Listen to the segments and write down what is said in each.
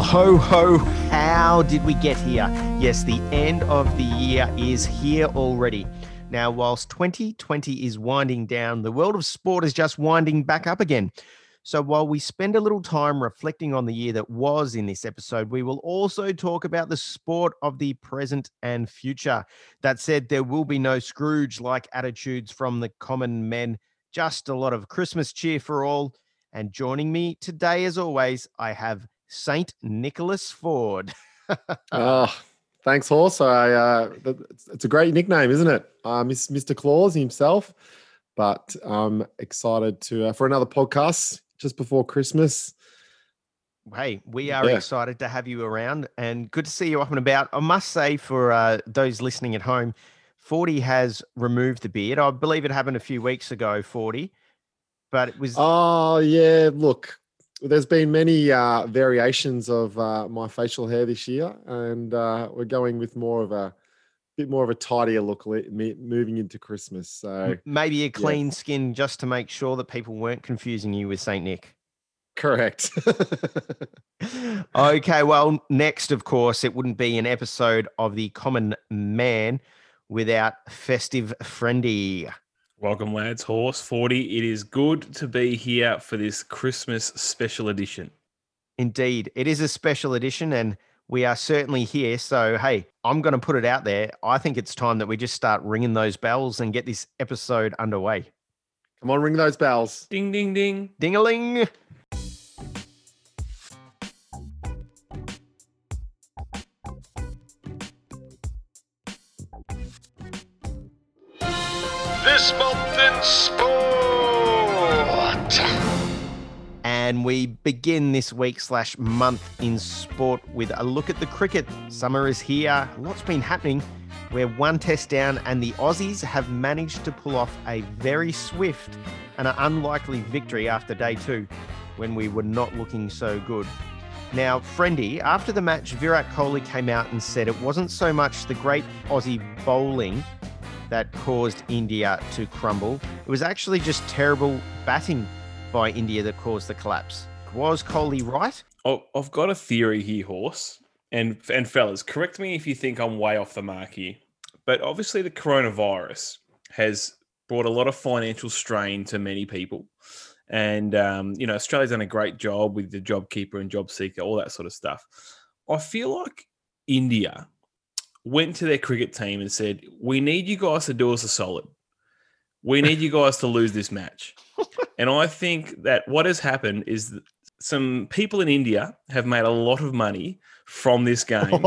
Well, ho ho, how did we get here? Yes, the end of the year is here already. Now, whilst 2020 is winding down, the world of sport is just winding back up again. So, while we spend a little time reflecting on the year that was in this episode, we will also talk about the sport of the present and future. That said, there will be no Scrooge like attitudes from the common men, just a lot of Christmas cheer for all. And joining me today, as always, I have Saint Nicholas Ford. oh, thanks, Horse. I, uh, it's a great nickname, isn't it? Uh, Mr. Claus himself. But I'm excited to uh, for another podcast just before Christmas. Hey, we are yeah. excited to have you around and good to see you up and about. I must say, for uh, those listening at home, 40 has removed the beard. I believe it happened a few weeks ago, 40, but it was. Oh, yeah. Look, there's been many uh, variations of uh, my facial hair this year, and uh, we're going with more of a bit more of a tidier look moving into Christmas. So maybe a clean yeah. skin just to make sure that people weren't confusing you with Saint Nick. Correct. okay, well, next, of course, it wouldn't be an episode of the Common Man without Festive Friendy. Welcome, lads. Horse 40. It is good to be here for this Christmas special edition. Indeed. It is a special edition, and we are certainly here. So, hey, I'm going to put it out there. I think it's time that we just start ringing those bells and get this episode underway. Come on, ring those bells. Ding, ding, ding. Ding a ling. We begin this week slash month in sport with a look at the cricket. Summer is here. Lot's been happening. We're one test down, and the Aussies have managed to pull off a very swift and an unlikely victory after day two, when we were not looking so good. Now, Friendy, after the match, Virat Kohli came out and said it wasn't so much the great Aussie bowling that caused India to crumble. It was actually just terrible batting by India that caused the collapse. Was Kohli right? Oh, I've got a theory here, horse. And and fellas, correct me if you think I'm way off the mark here. But obviously the coronavirus has brought a lot of financial strain to many people. And um, you know, Australia's done a great job with the JobKeeper and JobSeeker, all that sort of stuff. I feel like India went to their cricket team and said, "We need you guys to do us a solid. We need you guys to lose this match." and I think that what has happened is some people in India have made a lot of money from this game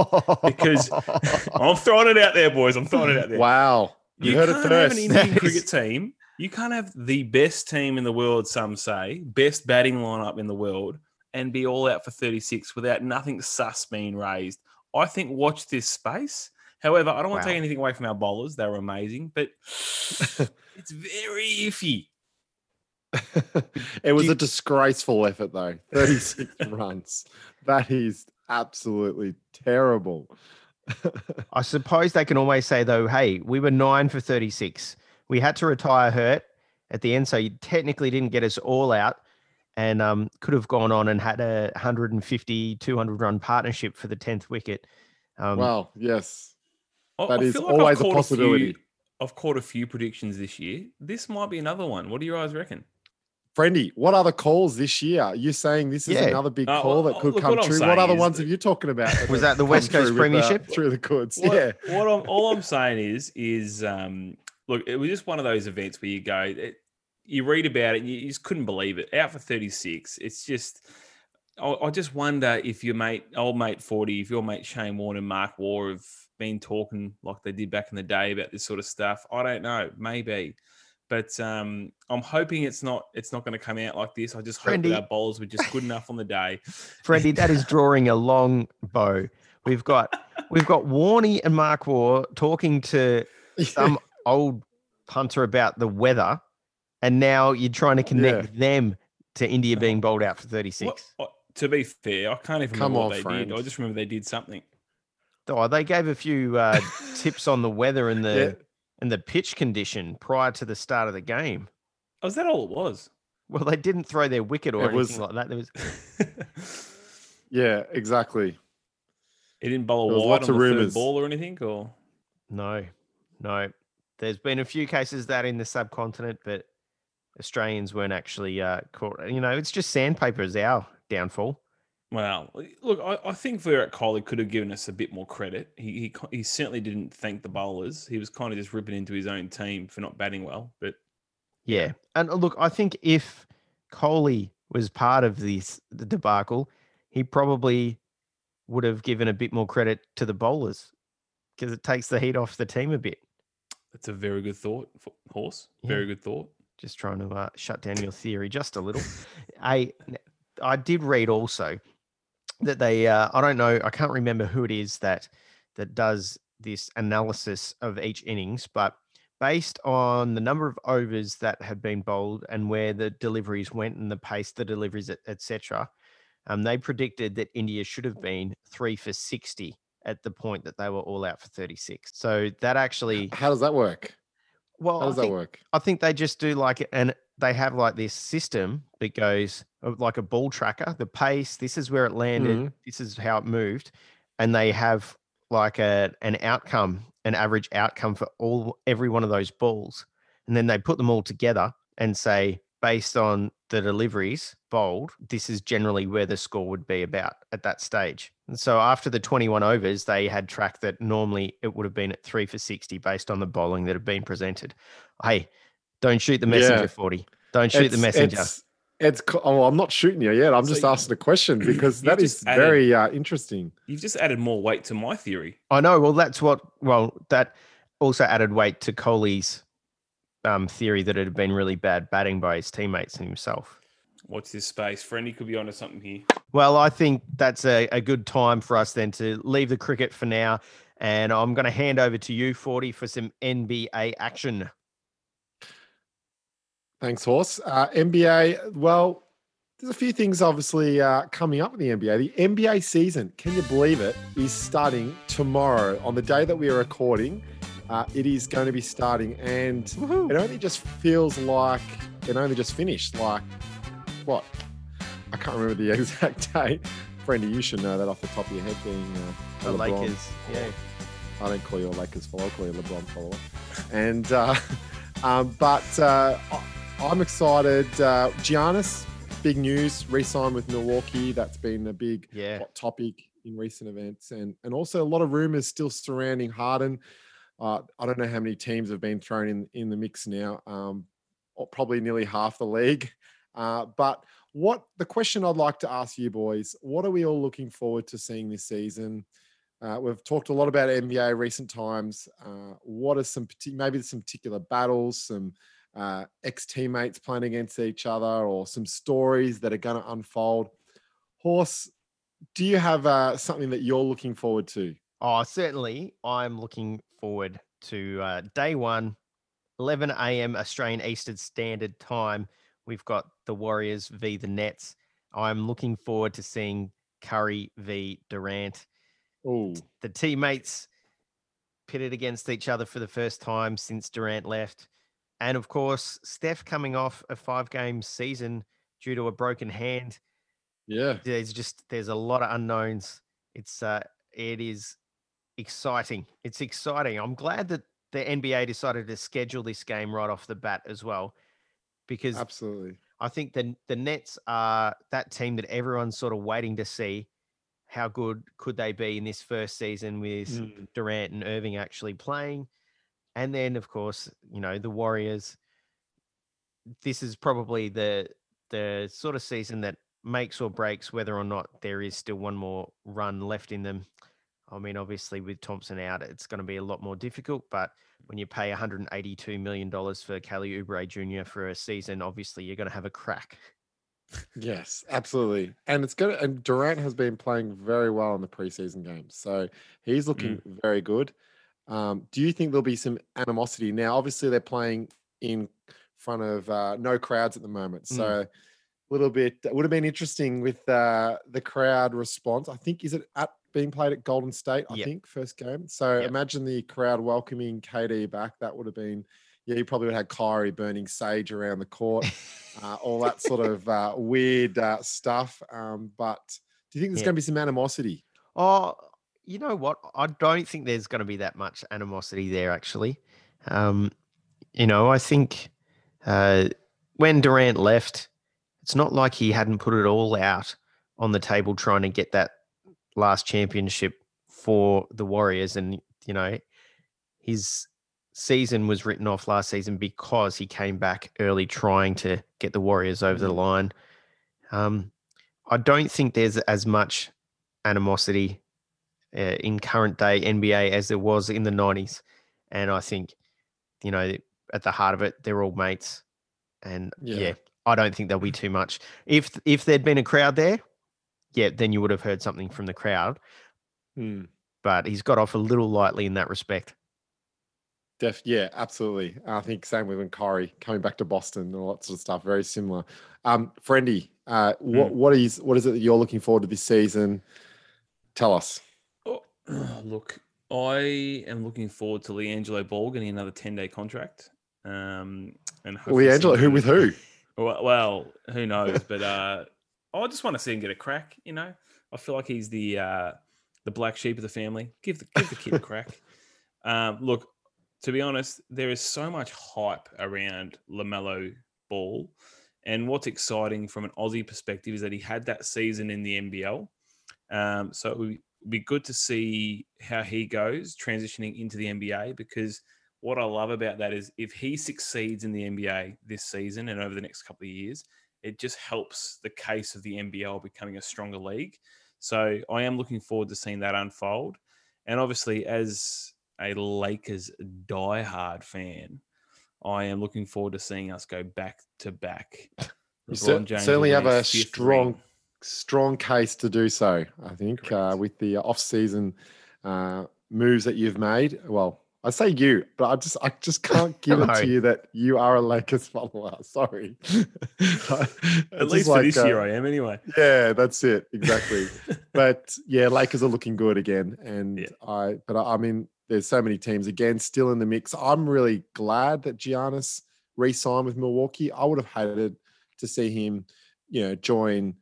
because I'm throwing it out there, boys. I'm throwing it out there. Wow, you, you heard it first. Have an Indian cricket team. You can't have the best team in the world. Some say best batting lineup in the world, and be all out for 36 without nothing sus being raised. I think watch this space. However, I don't want wow. to take anything away from our bowlers. They were amazing, but it's very iffy. It was you... a disgraceful effort, though. 36 runs. That is absolutely terrible. I suppose they can always say, though, hey, we were nine for 36. We had to retire Hurt at the end, so you technically didn't get us all out and um, could have gone on and had a 150, 200 run partnership for the 10th wicket. Um, wow, yes. that I is like always a possibility. A few, I've caught a few predictions this year. This might be another one. What do you guys reckon? Friendy, what other calls this year? You're you saying this is yeah. another big uh, call that could come true? What other ones that, are you talking about? That was that the West Coast Premiership with, uh, through the goods? What, yeah. What I'm, all I'm saying is, is um, look, it was just one of those events where you go, it, you read about it, and you just couldn't believe it. Out for 36. It's just, I, I just wonder if your mate, old mate 40, if your mate Shane Warne and Mark Waugh have been talking like they did back in the day about this sort of stuff. I don't know, maybe. But um, I'm hoping it's not it's not going to come out like this. I just hope Friendy. that our bowls were just good enough on the day. Friendy, that is drawing a long bow. We've got we've got Warney and Mark Waugh talking to some old punter about the weather and now you're trying to connect yeah. them to India being bowled out for 36. What, to be fair, I can't even Come remember on, what they friend. did. I just remember they did something. Oh, they gave a few uh, tips on the weather and the yeah. And the pitch condition prior to the start of the game. Oh, is that all it was? Well, they didn't throw their wicket or it anything was... like that. There was Yeah, exactly. He didn't bowl a was wide lots on of the third ball or anything, or No, no. There's been a few cases of that in the subcontinent, but Australians weren't actually uh, caught. You know, it's just sandpaper is our downfall. Well, look, I, I think Virat Kohli could have given us a bit more credit. He, he he certainly didn't thank the bowlers. He was kind of just ripping into his own team for not batting well. But Yeah. And uh, look, I think if Kohli was part of this the debacle, he probably would have given a bit more credit to the bowlers because it takes the heat off the team a bit. that's a very good thought, horse. Very good thought. Just trying to uh, shut down your theory just a little. I I did read also that they uh, I don't know I can't remember who it is that that does this analysis of each innings, but based on the number of overs that had been bowled and where the deliveries went and the pace the deliveries etc. Um, they predicted that India should have been three for sixty at the point that they were all out for thirty six. So that actually How does that work? well How I does that work? I think they just do like and they have like this system that goes like a ball tracker, the pace, this is where it landed, Mhm. this is how it moved, and they have like a an outcome, an average outcome for all every one of those balls. And then they put them all together and say based on the deliveries bowled, this is generally where the score would be about at that stage. And so after the 21 overs, they had tracked that normally it would have been at three for 60 based on the bowling that had been presented. Hey, don't shoot the messenger, Yeah. 40. Don't shoot the messenger. It's, it's oh, I'm not shooting you yet. I'm So just asking a question because you that just is added- very uh, interesting. You've just added more weight to my theory. I know. Well, that's what. Well, that also added weight to Kohli's um, theory that it had been really bad batting by his teammates and himself. What's this space. Friendly could be onto something here. Well, I think that's a, a good time for us then to leave the cricket for now. And I'm going to hand over to you, 40, for some NBA action. Thanks, Horse. Uh, NBA, well, there's a few things obviously uh, coming up in the NBA. The NBA season, can you believe it, is starting tomorrow on the day that we are recording. Uh, it is going to be starting, and it only just feels like it only just finished. Like, what? I can't remember the exact date. Brandy, you should know that off the top of your head, being uh, a The LeBron Lakers. Yeah. I don't call you a Lakers follower, I call you a LeBron follower. And uh, um, but uh, I'm excited. Uh, Giannis, big news, re-signed with Milwaukee. That's been a big Yeah. hot topic in recent events, and and also a lot of rumors still surrounding Harden. Uh, I don't know how many teams have been thrown in in the mix now. Um, probably nearly half the league. Uh, but what the question I'd like to ask you boys: What are we all looking forward to seeing this season? Uh, we've talked a lot about NBA recent times. Uh, what are some maybe some particular battles, some uh, ex teammates playing against each other, or some stories that are going to unfold? Horse, do you have uh, something that you're looking forward to? Oh, certainly. I'm looking forward to uh, day one, 11 a.m. Australian Eastern Standard Time. We've got the Warriors v the Nets. I'm looking forward to seeing Curry v Durant. Oh, The teammates pitted against each other for the first time since Durant left. And of course, Steph coming off a five game season due to a broken hand yeah. there's just there's a lot of unknowns. It's uh it is exciting. It's exciting. I'm glad that the NBA decided to schedule this game right off the bat as well, because Absolutely. I think the the Nets are that team that everyone's sort of waiting to see how good could they be in this first season with Mm. Durant and Irving actually playing. And then of course, you know, the Warriors. This is probably the the sort of season that makes or breaks whether or not there is still one more run left in them. I mean, obviously with Thompson out, it's going to be a lot more difficult, but when you pay $182 million for Kelly Oubre Jr. for a season, obviously you're going to have a crack. Yes, absolutely. And it's good. And Durant has been playing very well in the preseason games. So he's mm. looking very good. Um, do you think there'll be some animosity? Now, obviously, they're playing in front of uh, no crowds at the moment. Mm. So a little bit it would have been interesting with uh, the crowd response. I think, is it at being played at Golden State? I Yep. think, first game. So Yep. imagine the crowd welcoming KD back. That would have been, yeah, you probably would have had Kyrie burning sage around the court uh, all that sort of uh, weird uh, stuff. Um, but Do you think there's going to be some animosity? Oh, you know what? I don't think there's going to be that much animosity there, actually. Um, you know, I think uh, when Durant left, it's not like he hadn't put it all out on the table trying to get that last championship for the Warriors. And, you know, his season was written off last season because he came back early trying to get the Warriors over the Mhm. line. Um, I don't think there's as much animosity uh, in current day NBA as there was in the 90s. And I think, you know, at the heart of it, they're all mates. And Yeah. yeah, I don't think there'll be too much. If if there'd been a crowd there, yeah, then you would have heard something from the crowd. Hmm. But he's got off a little lightly in that respect. Def, yeah, absolutely. I think same with when Kyrie coming back to Boston and all that sort of stuff. Very similar. Um, Friendy, uh, what Hmm. what is what is it that you're looking forward to this season? Tell us. Look, I am looking forward to LiAngelo Ball getting another 10 day contract. Um, and LiAngelo, who with who? Well, well, who knows? But uh, I just want to see him get a crack. You know, I feel like he's the uh, the black sheep of the family. Give the give the kid a crack. Um, look, to be honest, there is so much hype around LaMelo Ball, and what's exciting from an Aussie perspective is that he had that season in the NBL. Um, so it would be good to see how he goes transitioning into the NBA because what I love about that is if he succeeds in the NBA this season and over the next couple of years, it just helps the case of the NBL becoming a stronger league. So I am looking forward to seeing that unfold. And obviously, as a Lakers diehard fan, I am looking forward to seeing us go back to back. You LeBron James certainly have a strong ring. Strong case to do so. I think uh, with the off season uh, moves that you've made. Well, I say you, but I just I just can't give it to you that you are a Lakers follower. Sorry. At least for this year, I am anyway. uh, Yeah, that's it exactly. but yeah, Lakers are looking good again, and Yeah. I. But I, I mean, there's so many teams again still in the mix. I'm really glad that Giannis re-signed with Milwaukee. I would have hated to see him, you know, join,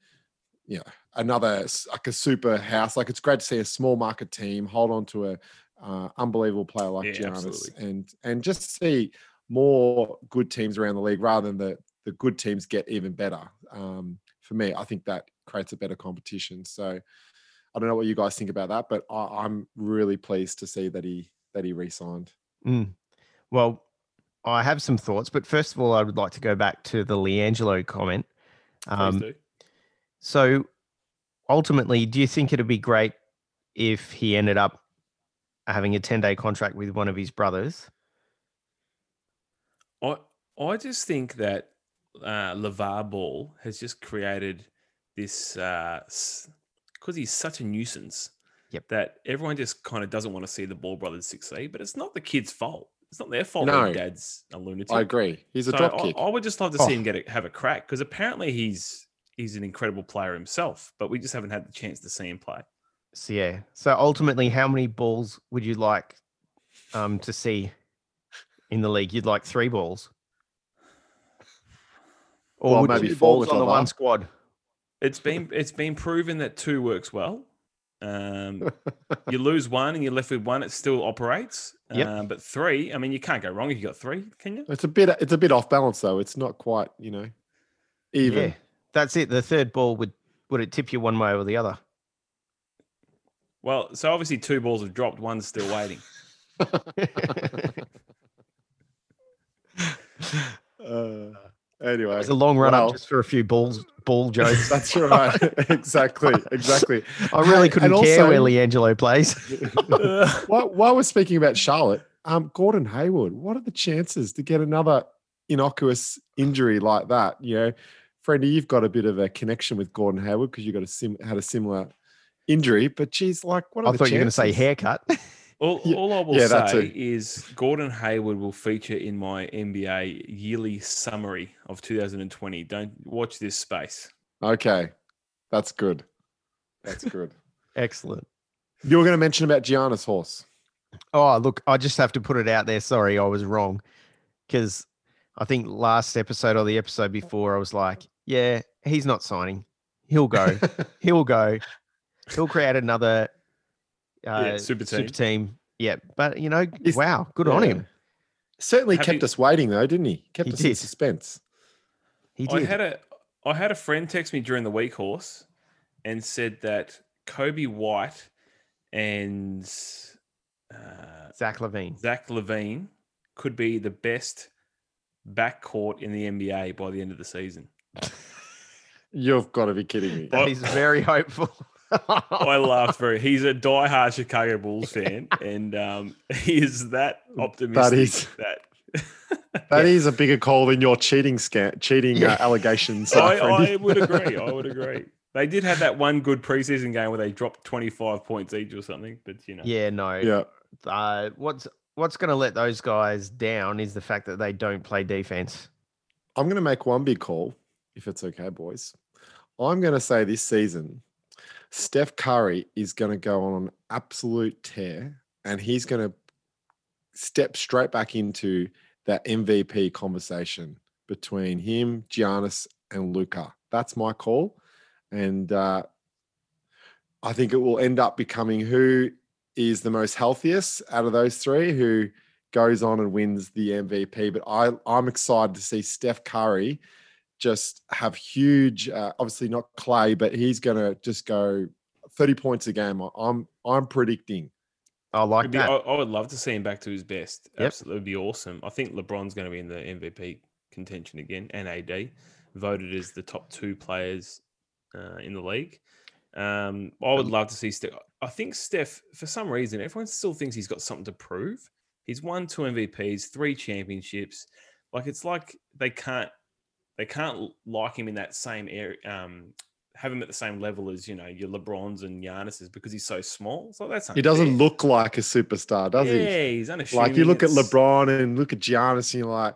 you know, another like a super house. Like it's great to see a small market team hold on to a uh, unbelievable player like Yeah, Giannis, absolutely. and and just see more good teams around the league rather than the the good teams get even better. Um, for me, I think that creates a better competition. So I don't know what you guys think about that, but I, I'm really pleased to see that he that he re-signed. Mm. Well, I have some thoughts, but first of all, I would like to go back to the LiAngelo comment. Please Um, do. So ultimately, do you think it'd be great if he ended up having a 10 day contract with one of his brothers? I I just think that uh, LaVar Ball has just created this because he's such a nuisance. Yep. That everyone just kind of doesn't want to see the Ball brothers succeed, but it's not the kid's fault. It's not their fault. No. their dad's a lunatic. I agree. He's a So drop I. I would just love to see Oh. him get a, have a crack because apparently he's he's an incredible player himself, but we just haven't had the chance to see him play. So, yeah. So ultimately, how many balls would you like um, to see in the league? You'd like three balls? Or Well, maybe four balls on the one squad? It's been it's been proven that two works well. Um, you lose one and you're left with one, it still operates. Yep. Um, but three, I mean, you can't go wrong if you got three, can you? It's a bit it's a bit off balance though. It's not quite, you know, even. Yeah. That's it. The third ball would would it tip you one way or the other? Well, so obviously two balls have dropped, one's still waiting. Uh, anyway, It's a long run well, up just for a few balls ball jokes. That's right. exactly. Exactly. I really couldn't and care where also- LiAngelo plays. while, while we're speaking about Charlotte, um, Gordon Hayward, what are the chances to get another innocuous injury like that? You know, Freddie, you've got a bit of a connection with Gordon Hayward because you got a sim had a similar injury. But geez, like, what are I the thought you were going to say haircut. all, Yeah, all I will yeah, say is Gordon Hayward will feature in my NBA yearly summary of 2020. Don't watch this space. Okay, that's good. That's good. Excellent. you were going to mention about Giannis Horse. Oh, look, I just have to put it out there. Sorry, I was wrong. Because I think last episode or the episode before, I was like, yeah, he's not signing. He'll go. He'll go. He'll create another uh, Yeah, super Super team. team. Yeah, but you know, Is- wow, good on him. Certainly Have kept you- us waiting though, didn't he? Kept He us in suspense. He did. I had a I had a friend text me during the week horse and said that Coby White and uh, Zach LaVine. Zach LaVine could be the best backcourt in the NBA by the end of the season. You've got to be kidding me. Well- He's very hopeful. I laughed very. He's a diehard Chicago Bulls fan, and um, he is that optimistic is- that That is a bigger call than your cheating scan, cheating Yeah. uh, allegations. uh, I, I would agree. I would agree. They did have that one good preseason game where they dropped 25 points each or something, but you know. yeah, no. yeah. Uh, what's what's going to let those guys down is the fact that they don't play defense. I'm going to make one big call, if it's okay, boys. I'm going to say this season, Steph Curry is going to go on an absolute tear, and he's going to step straight back into that MVP conversation between him, Giannis, and Luka. That's my call, and uh, I think it will end up becoming who is the most healthiest out of those three, who goes on and wins the MVP. But I, I'm excited to see Steph Curry just have huge, uh, obviously not Clay, but he's going to just go 30 points a game. I- I'm, I'm predicting. I like It'd be- that. I, I would love to see him back to his best. Yep. Absolutely, would be awesome. I think LeBron's going to be in the MVP contention again, and AD voted as the top two players uh, in the league. Um, I would love to see Steph. I think Steph, for some reason, everyone still thinks he's got something to prove. He's won two MVPs, three championships. Like it's like they can't they can't l- like him in that same area. Um, have him at the same level as you know your LeBrons and Giannis's because he's so small. So that's He doesn't look like a superstar, does he? yeah, he's unassuming. Like you look at LeBron and look at Giannis, and you're like,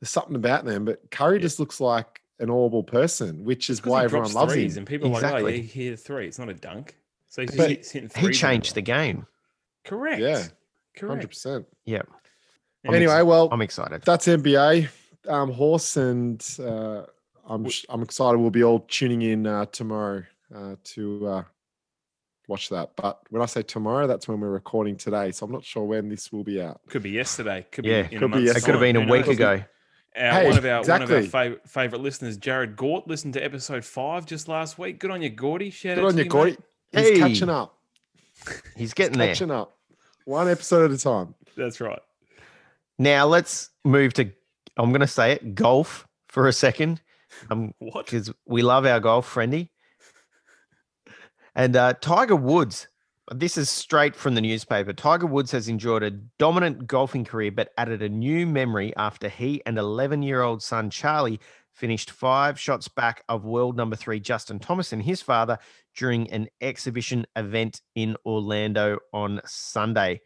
there's something about them. But Curry Yeah. just looks like an horrible person, which is why everyone loves him. And people are like, oh, Exactly. yeah, he hit a three. It's not a dunk. So he's, But he's hitting he threes changed the game. Correct. Yeah, Correct. Hundred percent. Yeah, And Anyway, it's- well, I'm excited. that's NBA um, horse, and uh, I'm I'm excited. We'll be all tuning in uh, tomorrow uh, to uh, watch that. But when I say tomorrow, that's when we're recording today. So I'm not sure when this will be out. could be yesterday. Could Yeah, be in could a be month's It could have been a week knows? ago. Our, Hey, one of our exactly. one of our fav- favorite listeners, Jared Gort, listened to episode five just last week. Good on you, Gordy. Shout Good out on to you, Gordy. mate. He's Hey. catching up. He's getting there. Catching up. One episode at a time. That's right. Now let's move to. I'm going to say it golf for a second, um, What? because we love our golf, friendy. And uh, Tiger Woods. This is straight from the newspaper. Tiger Woods has enjoyed a dominant golfing career, but added a new memory after he and 11 year old son Charlie finished five shots back of world number three Justin Thomas and his father during an exhibition event in Orlando on Sunday.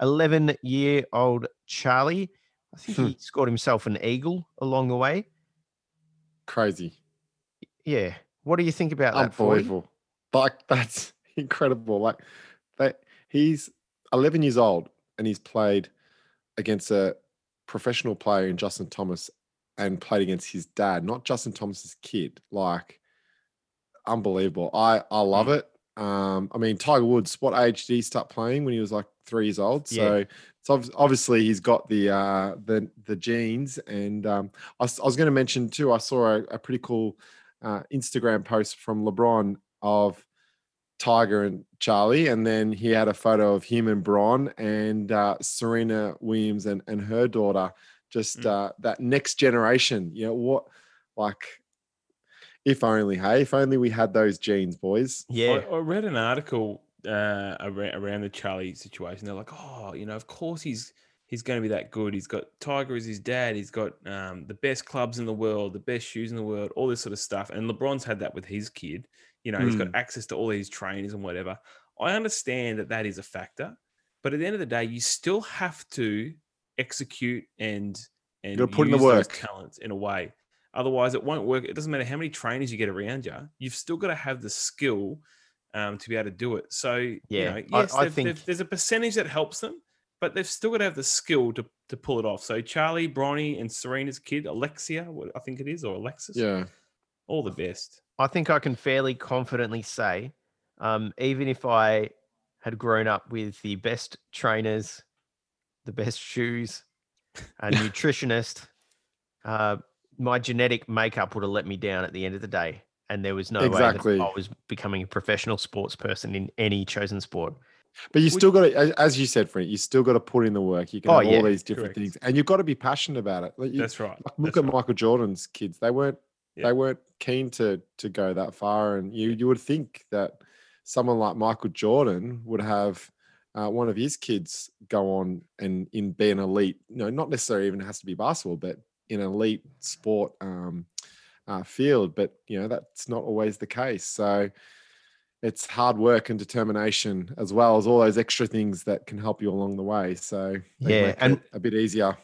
11 year old Charlie, I think Hmm. he scored himself an eagle along the way. Crazy. Yeah. What do you think about that? Forty? Unbelievable. Like that's incredible. Like that he's 11 years old and he's played against a professional player in Justin Thomas and played against his dad, not Justin Thomas's kid. Like unbelievable. I I love it. Um, I mean, Tiger Woods, what age did he start playing when he was like three years old? Yeah. So it's obv- obviously he's got the uh, the the genes. And um, I was, I was going to mention too. I saw a, a pretty cool uh, Instagram post from LeBron of Tiger and Charlie, and then he had a photo of him and Bron and uh, Serena Williams and and her daughter. Just Mm. uh, that next generation. You know what? Like, if only, hey, if only we had those genes, boys. Yeah. I, I read an article uh, around, around the Charlie situation. They're like, oh, you know, of course he's he's going to be that good. He's got Tiger as his dad. He's got um, the best clubs in the world, the best shoes in the world, all this sort of stuff. And LeBron's had that with his kid. You know, he's got access to all these trainers and whatever. I understand that that is a factor, but at the end of the day, you still have to execute and and gotta put in the work. talents in a way. Otherwise, it won't work. It doesn't matter how many trainers you get around you. You've still got to have the skill um, to be able to do it. So, Yeah, you know, I- yes, I they've- think- there's a percentage that helps them, but they've still got to have the skill to, to pull it off. So, Charlie, Bronny, and Serena's kid, Alexia, what I think it is, or Alexis, Yeah, all the best. I think I can fairly confidently say Um, even if I had grown up with the best trainers, the best shoes, a nutritionist, uh, my genetic makeup would have let me down at the end of the day. And there was no Exactly. way that I was becoming a professional sports person in any chosen sport. But you still got to, as you said, Frank, you still got to put in the work. You can Oh, have yeah, all these different correct. things, and you've got to be passionate about it. Like you, That's right. like, look That's at right. Michael Jordan's kids; they weren't Yeah. they weren't keen to to go that far, and you you would think that someone like Michael Jordan would have uh, one of his kids go on and in be an elite. You know, not necessarily even has to be basketball, but in an elite sport um, uh, field. But you know, that's not always the case. So it's hard work and determination as well as all those extra things that can help you along the way. So Yeah, and- a bit easier.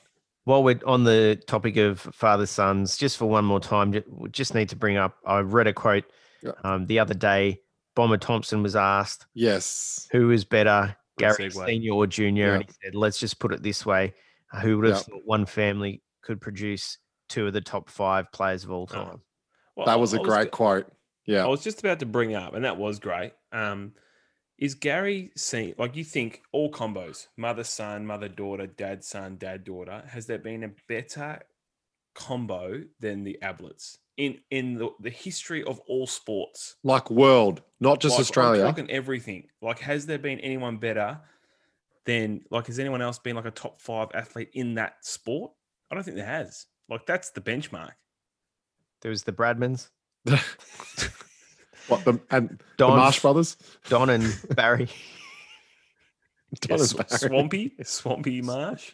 While we're on the topic of father sons, just for one more time, we just need to bring up. I read a quote Yeah. um, the other day. Bomber Thompson was asked Yes. who is better, Good Gary segue. Senior or Junior, Yeah. and he said, "Let's just put it this way: uh, Who would have Yeah. thought one family could produce two of the top five players of all Oh. time?" Well, That was a I great go- quote. Yeah. I was just about to bring up, and that was great. Um, is Gary seen like you think all combos, mother son, mother daughter, dad son, dad daughter? Has there been a better combo than the Abletts in in the, the history of all sports? Like world, not just Like, Australia. I'm talking everything. Like, has there been anyone better than like? Has anyone else been like a top five athlete in that sport? I don't think there has. Like, that's the benchmark. There was the Bradmans, what the and the Don, Marsh Brothers? Don and Barry. Don Yeah, and Barry. swampy, swampy marsh.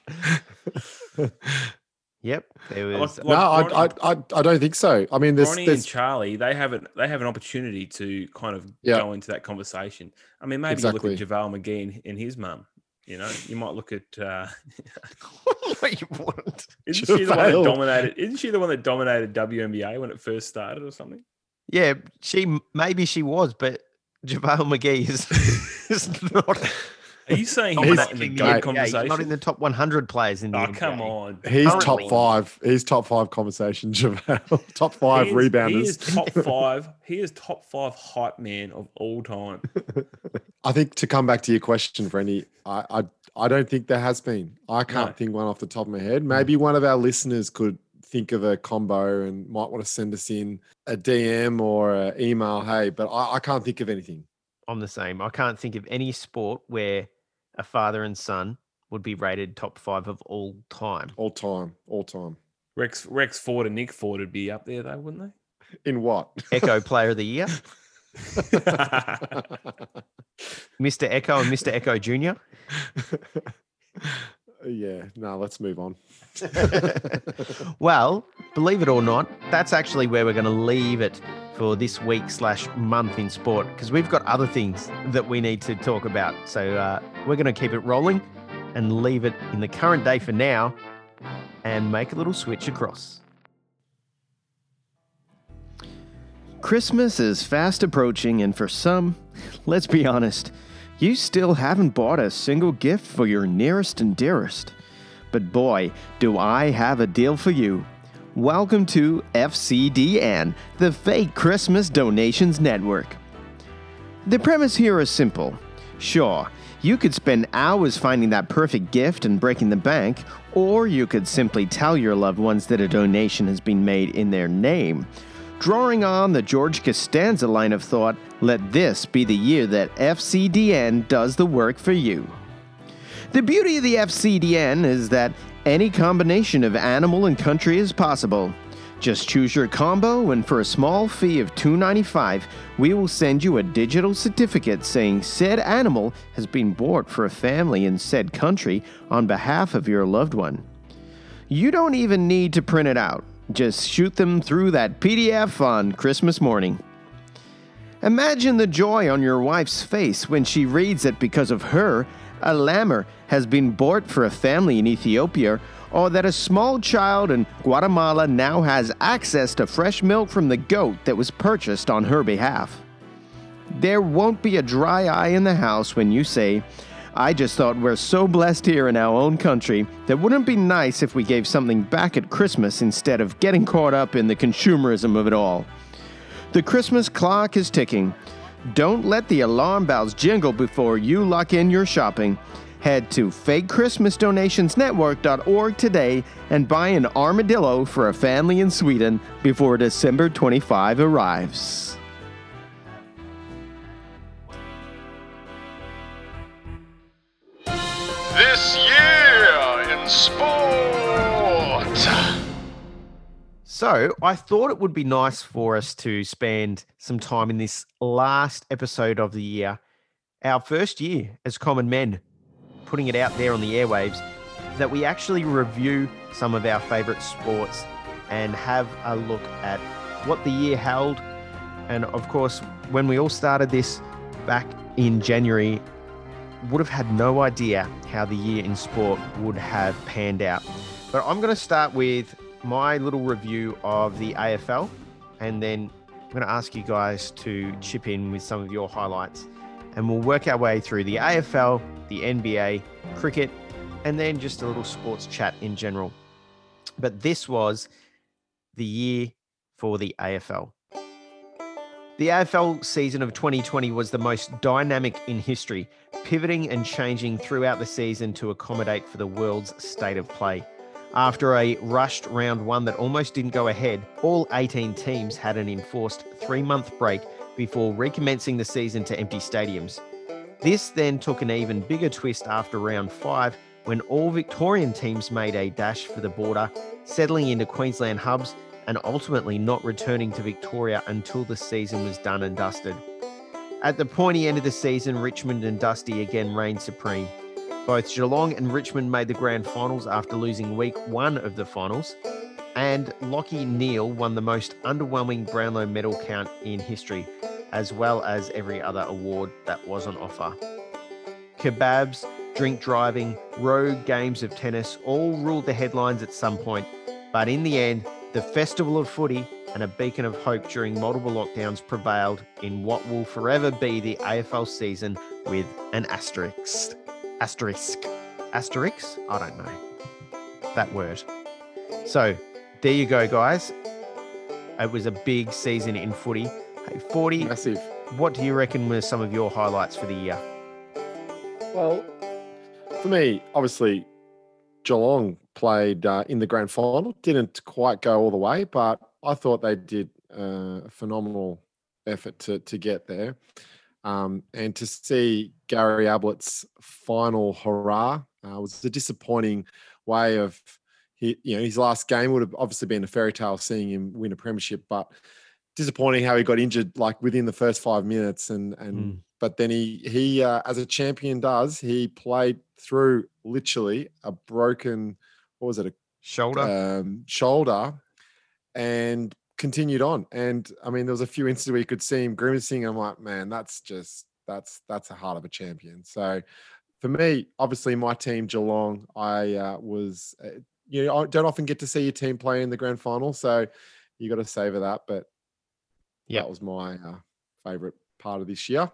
Yep, there was. like no, I, I, I, I don't think so. I mean, there's, Ronnie and Charlie, they have an they have an opportunity to kind of Yeah. go into that conversation. I mean, maybe you Exactly. look at JaVale McGee and, and his mum. You know, you might look at uh, what you want? isn't she the one that dominated? Isn't she the one that dominated WNBA when it first started or something? Yeah, she maybe she was, but JaVale McGee is, is not. Are you saying he's He's- not in the in GOAT NBA. He's conversation? not in the top 100 players in the oh, NBA. come on. he's top five. He's top five conversation, JaVale. top five He is- rebounders. He is top five. He is top five hype man of all time. I think to come back to your question, Brenny, I, I I don't think there has been. I can't No. think one off the top of my head. Maybe one of our listeners could think of a combo and might want to send us in a DM or an email. Hey, but I, I can't think of anything. I'm the same. I can't think of any sport where a father and son would be rated top five of all time. All time, all time. Rex Rex Ford and Nick Ford would be up there though, wouldn't they? In what? Echo Player of the Year. Mr. Echo and Mr. Echo Jr. yeah. No, let's move on. well, believe it or not, that's actually where we're going to leave it for this week slash month in sport because we've got other things that we need to talk about. So uh, we're going to keep it rolling and leave it in the current day for now and make a little switch across. Christmas is fast approaching, and for some, let's be honest, you still haven't bought a single gift for your nearest and dearest. But boy, do I have a deal for you. Welcome to FCDN, the Fake Christmas Donations Network. The premise here is simple. Sure, you could spend hours finding that perfect gift and breaking the bank, or you could simply tell your loved ones that a donation has been made in their name. Drawing on the George Costanza line of thought, let this be the year that FCDN does the work for you. The beauty of the FCDN is that any combination of animal and country is possible. Just choose your combo, and for a small fee of $2.95, we will send you a digital certificate saying said animal has been bought for a family in said country on behalf of your loved one. You don't even need to print it out. Just shoot them through that PDF on Christmas morning. Imagine the joy on your wife's face when she reads that because of her, a llama has been bought for a family in Ethiopia, or that a small child in Guatemala now has access to fresh milk from the goat that was purchased on her behalf. There won't be a dry eye in the house when you say, I just thought we're so blessed here in our own country that wouldn't it be nice if we gave something back at Christmas instead of getting caught up in the consumerism of it all. The Christmas clock is ticking. Don't let the alarm bells jingle before you lock in your shopping. Head to fakechristmasdonationsnetwork.org today and buy an armadillo for a family in Sweden before December 25 arrives. This year in So, I thought it would be nice for us to spend some time in this last episode of the year, our first year as common men, putting it out there on the airwaves, that we actually review some of our favorite sports and have a look at what the year held. And of course, when we all started this back in January, would have had no idea how the year in sport would have panned out. But I'm going to start with my little review of the AFL, and then I'm going to ask you guys to chip in with some of your highlights, and we'll work our way through the AFL, the NBA, cricket, and then just a little sports chat in general. But this was the year for the AFL. The AFL season of 2020 was the most dynamic in history, pivoting and changing throughout the season to accommodate for the world's state of play. After a rushed round one that almost didn't go ahead, all 18 teams had an enforced three month break before recommencing the season to empty stadiums. This then took an even bigger twist after round five when all Victorian teams made a dash for the border, settling into Queensland hubs and ultimately not returning to Victoria until the season was done and dusted. At the pointy end of the season, Richmond and Dusty again reigned supreme. Both Geelong and Richmond made the grand finals after losing week one of the finals, and Lachie Neale won the most underwhelming Brownlow medal count in history, as well as every other award that was on offer. Kebabs, drink driving, rogue games of tennis all ruled the headlines at some point, but in the end, the Festival of Footy and a beacon of hope during multiple lockdowns prevailed in what will forever be the AFL season with an asterisk. Asterisk. Asterisk? I don't know that word. So there you go, guys. It was a big season in footy. Hey, 40, Massive. what do you reckon were some of your highlights for the year? Well, for me, obviously, Geelong played uh, in the grand final. Didn't quite go all the way, but I thought they did uh, a phenomenal effort to to get there. Um, and to see Gary Ablett's final hurrah uh, was a disappointing way of he, you know, his last game would have obviously been a fairy tale seeing him win a premiership, but disappointing how he got injured like within the first five minutes and and Mm. but then he he uh, as a champion does he played through literally a broken what was it a Shoulder? um, shoulder and continued on. And I mean, there was a few instances where you could see him grimacing. I'm like, man, that's just that's that's a heart of a champion. So for me, obviously, my team Geelong, I uh, was uh, you know I don't often get to see your team play in the grand final, so you got to savor that. But Yep. that was my uh, favorite part of this year.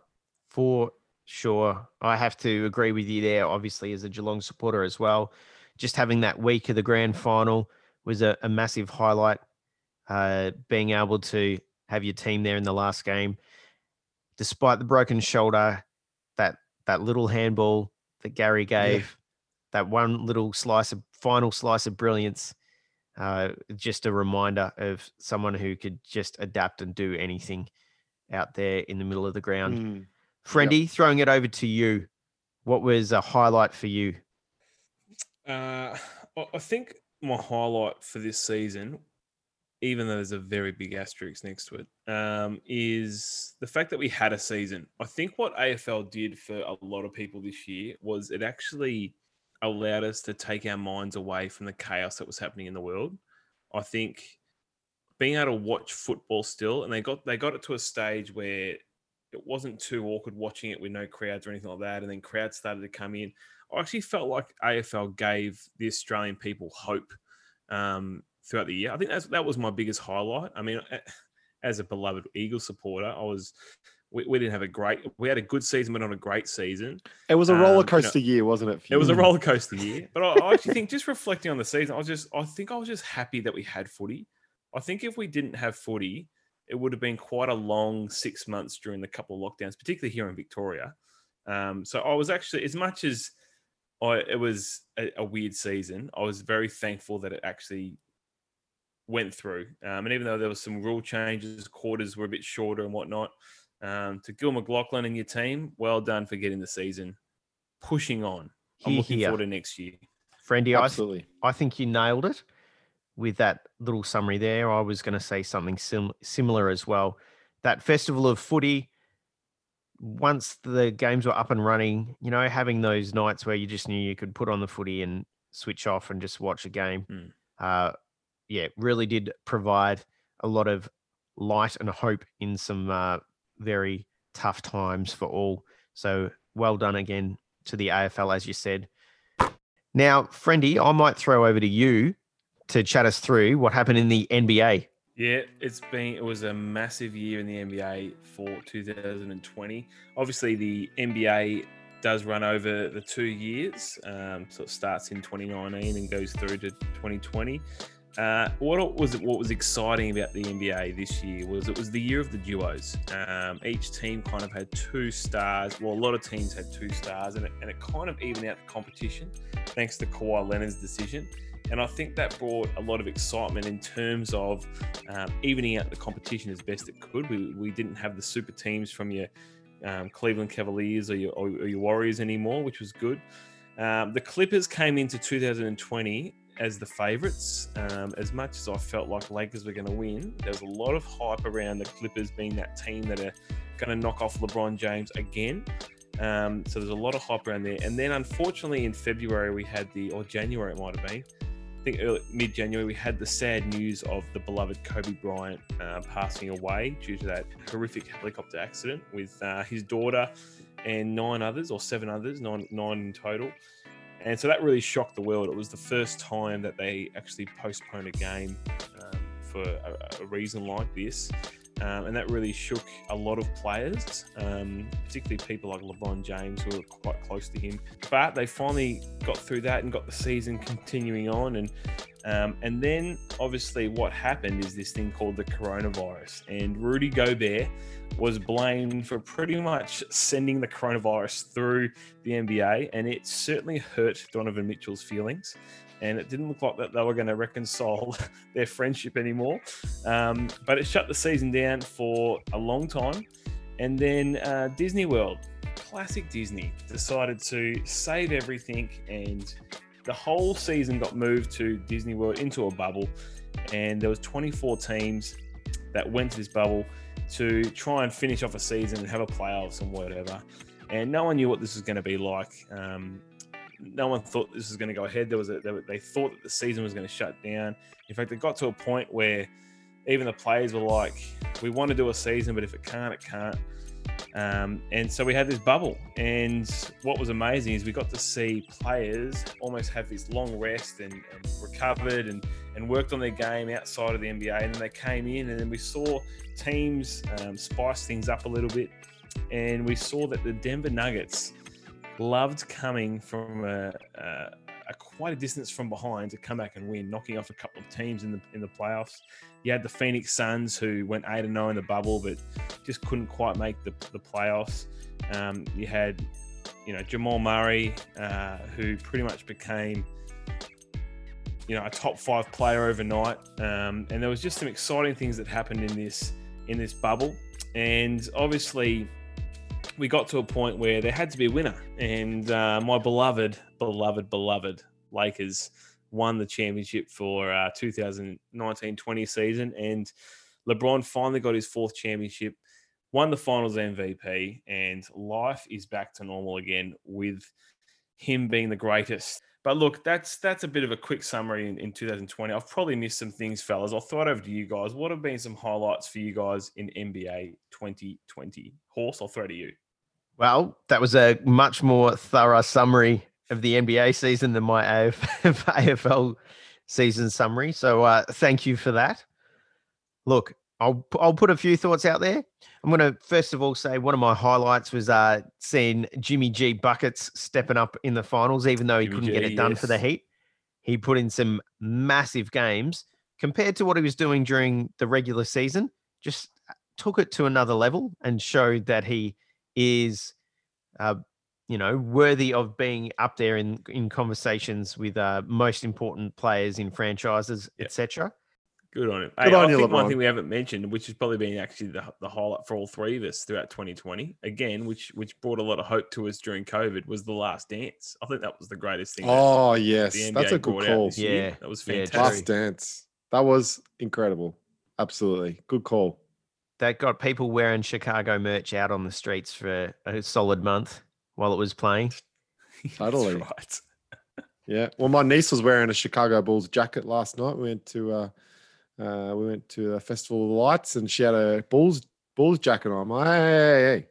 For sure. I have to agree with you there, obviously, as a Geelong supporter as well. Just having that week of the grand final was a, a massive highlight. Uh, being able to have your team there in the last game, despite the broken shoulder, that that little handball that Gary gave, that one little slice of final slice of brilliance, uh, just a reminder of someone who could just adapt and do anything out there in the middle of the ground. Mm. Friendy, throwing it over to you. What was a highlight for you? Uh, I think my highlight for this season, even though there's a very big asterisk next to it, um, is the fact that we had a season. I think what AFL did for a lot of people this year was it actually allowed us to take our minds away from the chaos that was happening in the world. I think being able to watch football still, and they got they got it to a stage where it wasn't too awkward watching it with no crowds or anything like that, and then crowds started to come in. I actually felt like AFL gave the Australian people hope um, throughout the year. I think that's that was my biggest highlight. I mean, as a beloved Eagle supporter, I was we, we didn't have a great we had a good season, but not a great season. It was a Um, you know, roller coaster year, wasn't it? It was a roller coaster year, but I, I actually think just reflecting on the season, I was just I think I was just happy that we had footy. I think if we didn't have footy, it would have been quite a long six months during the couple of lockdowns, particularly here in Victoria. Um, so I was actually, as much as I, it was a, a weird season, I was very thankful that it actually went through. Um, and even though there was some rule changes, quarters were a bit shorter and whatnot, um, to Gil McLachlan and your team, well done for getting the season pushing on. I'm Hear, looking hear. forward to next year. Friendy, I, th- Absolutely. I think you nailed it with that little summary there. I was going to say something sim- similar as well. That festival of footy, once the games were up and running, you know, having those nights where you just knew you could put on the footy and switch off and just watch a game, Mm. uh, yeah, really did provide a lot of light and hope in some uh, very tough times for all. So well done again to the AFL, as you said. Now, Friendy, I might throw over to you to chat us through what happened in the NBA. Yeah, it's been it was a massive year in the NBA for 2020. Obviously, the NBA does run over the two years, um, so it starts in 2019 and goes through to 2020. Uh, what was what was exciting about the NBA this year was it was the year of the duos. Um, each team kind of had two stars. Well, a lot of teams had two stars, and it, and it kind of evened out the competition thanks to Kawhi Leonard's decision. And I think that brought a lot of excitement in terms of um, evening out the competition as best it could. We, we didn't have the super teams from your um, Cleveland Cavaliers or your, or, your Warriors anymore, which was good. Um, the Clippers came into 2020 as the favourites. Um, as much as I felt like Lakers were going to win, there was a lot of hype around the Clippers being that team that are going to knock off LeBron James again. Um, so there's a lot of hype around there. And then unfortunately in February we had the, or January it might have been, I think mid-January we had the sad news of the beloved Kobe Bryant uh, passing away due to that horrific helicopter accident with uh, his daughter and nine others or seven others, nine nine in total. And so that really shocked the world. It was the first time that they actually postponed a game um, for a, a reason like this. Um, and that really shook a lot of players, um, particularly people like LeBron James, who were quite close to him. But they finally got through that and got the season continuing on. And um, and then obviously what happened is this thing called the coronavirus. And Rudy Gobert was blamed for pretty much sending the coronavirus through the NBA, and it certainly hurt Donovan Mitchell's feelings. And it didn't look like that they were going to reconcile their friendship anymore. Um, but it shut the season down for a long time. And then uh, Disney World, classic Disney, decided to save everything, and the whole season got moved to Disney World into a bubble. And there was 24 teams that went to this bubble to try and finish off a season and have a playoffs and whatever. And no one knew what this was going to be like. Um, no one thought this was going to go ahead. There was a, they, they thought that the season was going to shut down. In fact, it got to a point where even the players were like, "We want to do a season, but if it can't, it can't." Um, and so we had this bubble. And what was amazing is we got to see players almost have this long rest and, and recovered and, and worked on their game outside of the NBA. And then they came in, and then we saw teams um, spice things up a little bit. And we saw that the Denver Nuggets loved coming from a, a, a quite a distance from behind to come back and win, knocking off a couple of teams in the in the playoffs. You had the Phoenix Suns who went eight and zero in the bubble, but just couldn't quite make the, the playoffs. Um, you had, you know, Jamal Murray, uh, who pretty much became, you know, a top five player overnight. Um, and there was just some exciting things that happened in this in this bubble. And obviously, we got to a point where there had to be a winner, and uh, my beloved, beloved, beloved Lakers won the championship for uh, 2019-20 season, and LeBron finally got his fourth championship, won the Finals MVP, and life is back to normal again with him being the greatest. But look, that's that's a bit of a quick summary in, in 2020. I've probably missed some things, fellas. I'll throw it over to you guys. What have been some highlights for you guys in NBA 2020? Horse, I'll throw it to you. Well, that was a much more thorough summary of the NBA season than my AFL season summary. So uh, thank you for that. Look, I'll I'll put a few thoughts out there. I'm going to first of all say one of my highlights was uh, seeing Jimmy G buckets stepping up in the finals, even though he Jimmy couldn't get it done for the. Heat. He put in some massive games compared to what he was doing during the regular season. Just took it to another level and showed that he is, uh, you know, worthy of being up there in in conversations with uh, most important players in franchises, Yeah. etc. Good on him. Good Hey, on I you, think one thing we haven't mentioned, which has probably been actually the, the highlight for all three of us throughout 2020, again, which which brought a lot of hope to us during COVID, was the Last Dance. I think that was the greatest thing. Oh the yes, that's a good call. this year. Yeah, that was yeah, fantastic. Last dance. That was incredible. Absolutely. Good call. That got people wearing Chicago merch out on the streets for a solid month while it was playing. Totally. right. Yeah. Well, my niece was wearing a Chicago Bulls jacket last night. We went to uh, uh we went to a festival of lights and she had a Bulls Bulls jacket on. I'm like, hey, hey, hey.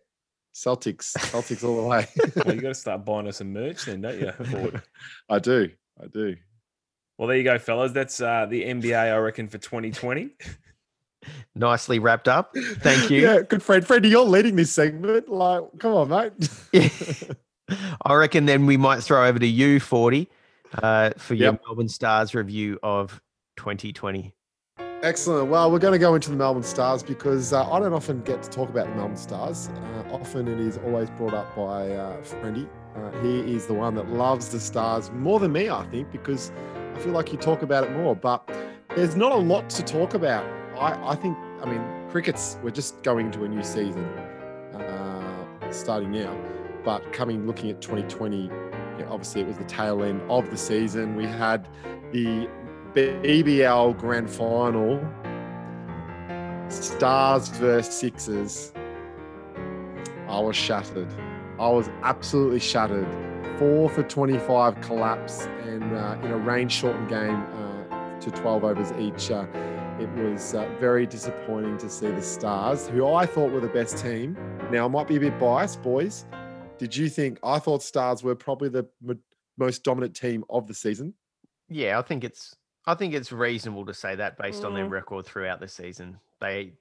Celtics, Celtics all the way. Well, you got to start buying us some merch then, don't you? I do. I do. Well, there you go, fellas. That's uh, the NBA, I reckon, for 2020. Nicely wrapped up. Thank you. Yeah, good friend. Freddie, you're leading this segment. Like, come on, mate. I reckon then we might throw over to you, 40, uh, for your Yep. Melbourne Stars review of 2020. Excellent. Well, we're going to go into the Melbourne Stars because uh, I don't often get to talk about the Melbourne Stars. Uh, often it is always brought up by uh, Friendy. Uh, he is the one that loves the Stars more than me, I think, because I feel like you talk about it more. But there's not a lot to talk about. I, I think, I mean, cricket's, we're just going into a new season uh, starting now. But coming, looking at 2020, you know, obviously it was the tail end of the season. We had the BBL Grand Final, Stars versus Sixers. I was shattered. I was absolutely shattered. Four for 25 collapse, and uh, in a rain shortened game uh, to 12 overs each. Uh, it was uh, very disappointing to see the Stars, who I thought were the best team. Now, I might be a bit biased, boys. Did you think I thought Stars were probably the mo- most dominant team of the season? Yeah, I think it's I think it's reasonable to say that based on their Mm. record throughout the season. They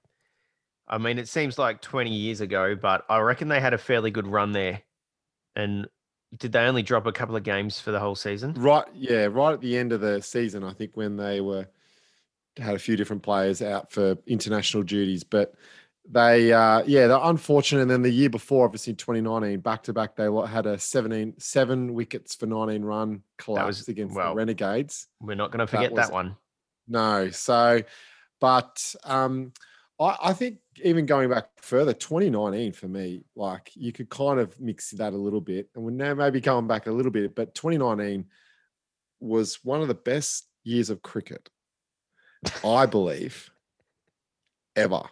I mean, it seems like 20 years ago, but I reckon they had a fairly good run there. And did they only drop a couple of games for the whole season? Right, yeah, right at the end of the season, I think when they were had a few different players out for international duties, but they, uh, yeah, they're unfortunate. And then the year before, obviously in 2019, back to back, they had a 17, seven wickets for 19 run collapse against well, the Renegades. We're not going to forget that, was- one. No, so, but um, I, I think even going back further, 2019 for me, like you could kind of mix that a little bit, and we're now maybe going back a little bit, but 2019 was one of the best years of cricket, I believe, ever.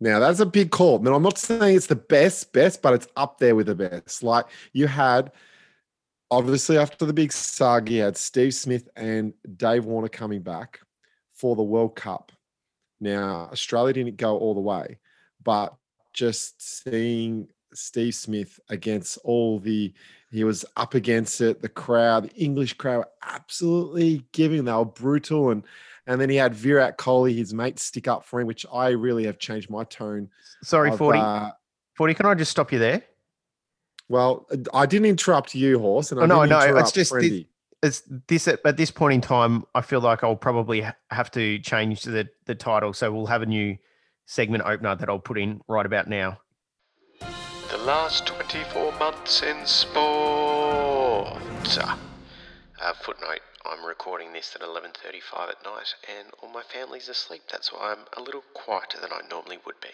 Now that's a big call. Now I'm not saying it's the best, best, but it's up there with the best. Like you had, obviously after the big saga, you had Steve Smith and Dave Warner coming back for the World Cup. Now Australia didn't go all the way, but just seeing Steve Smith against all the he was up against it, the crowd, the English crowd absolutely giving. They were brutal and and then he had Virat Kohli, his mate, stick up for him, which I really have changed my tone. Sorry, of, 40. uh, 40, can I just stop you there? well, I didn't interrupt you, horse, and I Oh, no, no, it's just the- Friendy. It's this at, at this point in time. I feel like I'll probably have to change the the title, so we'll have a new segment opener that I'll put in right about now. The last 24 months in sport. Uh, footnote, I'm recording this at 11.35 at night and all my family's asleep. That's why I'm a little quieter than I normally would be.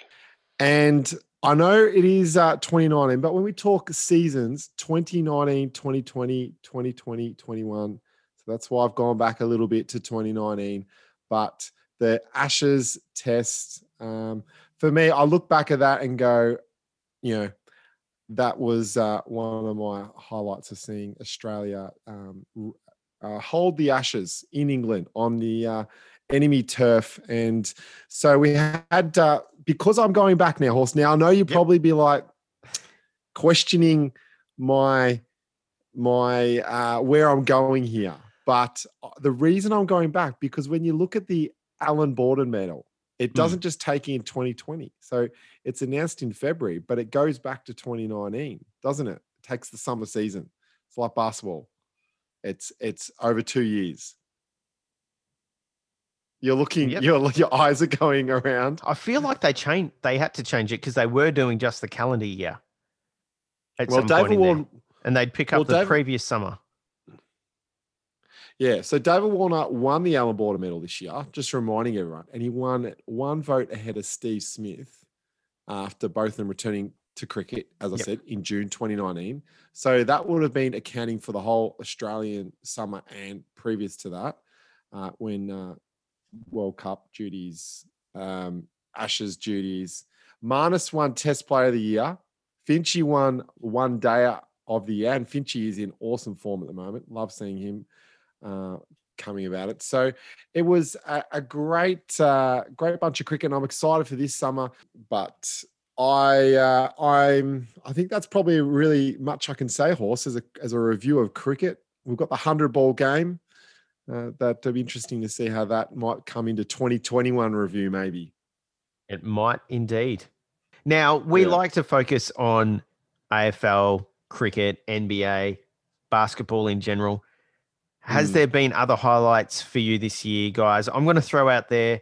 And I know it is uh, 2019, but when we talk seasons, 2019, 2020, 2020, 21. So that's why I've gone back a little bit to 2019. But the Ashes test, um, for me, I look back at that and go, you know, that was uh, one of my highlights of seeing Australia um, uh, hold the Ashes in England on the uh, enemy turf. And so we had, uh, because I'm going back now, Horse. Now I know you probably be like questioning my my uh, where I'm going here, but uh, the reason I'm going back because when you look at the Allan Border medal, it Hmm. doesn't just take in 2020. So it's announced in February, but it goes back to 2019, doesn't it? It takes the summer season. It's like basketball. It's it's over two years. You're looking. Yep. Your your eyes are going around. I feel like they changed. They had to change it because they were doing just the calendar year. Well, David in there. And they'd pick up well, the David- previous summer. Yeah, so David Warner won the Allan Border Medal this year. Just reminding everyone, and he won one vote ahead of Steve Smith after both of them returning to cricket, as I Yep. said, in June 2019. So that would have been accounting for the whole Australian summer and previous to that, uh, when uh, World Cup duties, um, Ashes duties. Marnus won Test Player of the Year. Finchy won One Day of the Year, and Finchy is in awesome form at the moment. Love seeing him uh, coming about it. So it was a, a great, uh, great bunch of cricket. And I'm excited for this summer, but I, uh, I'm, I think that's probably really much I can say, horse, as a as a review of cricket. We've got the hundred ball game. Uh, that'll be interesting to see how that might come into 2021 review, maybe. It might indeed. Now, we Yeah. like to focus on AFL, cricket, NBA, basketball in general. Has Mm. there been other highlights for you this year, guys? I'm going to throw out there.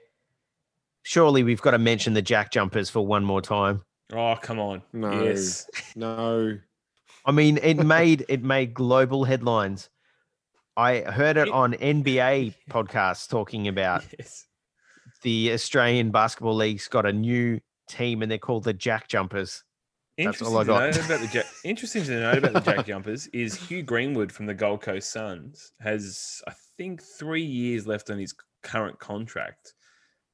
Surely we've got to mention the Jack Jumpers for one more time. Oh, come on. No. Yes. No, I mean, it made it made global headlines. I heard it It- on NBA podcasts talking about yes. the Australian Basketball League's got a new team and they're called the Jack Jumpers. That's all Interesting I to got. know about the Jack, interesting to know about the Jack Jumpers is Hugh Greenwood from the Gold Coast Suns has I think three years left on his current contract.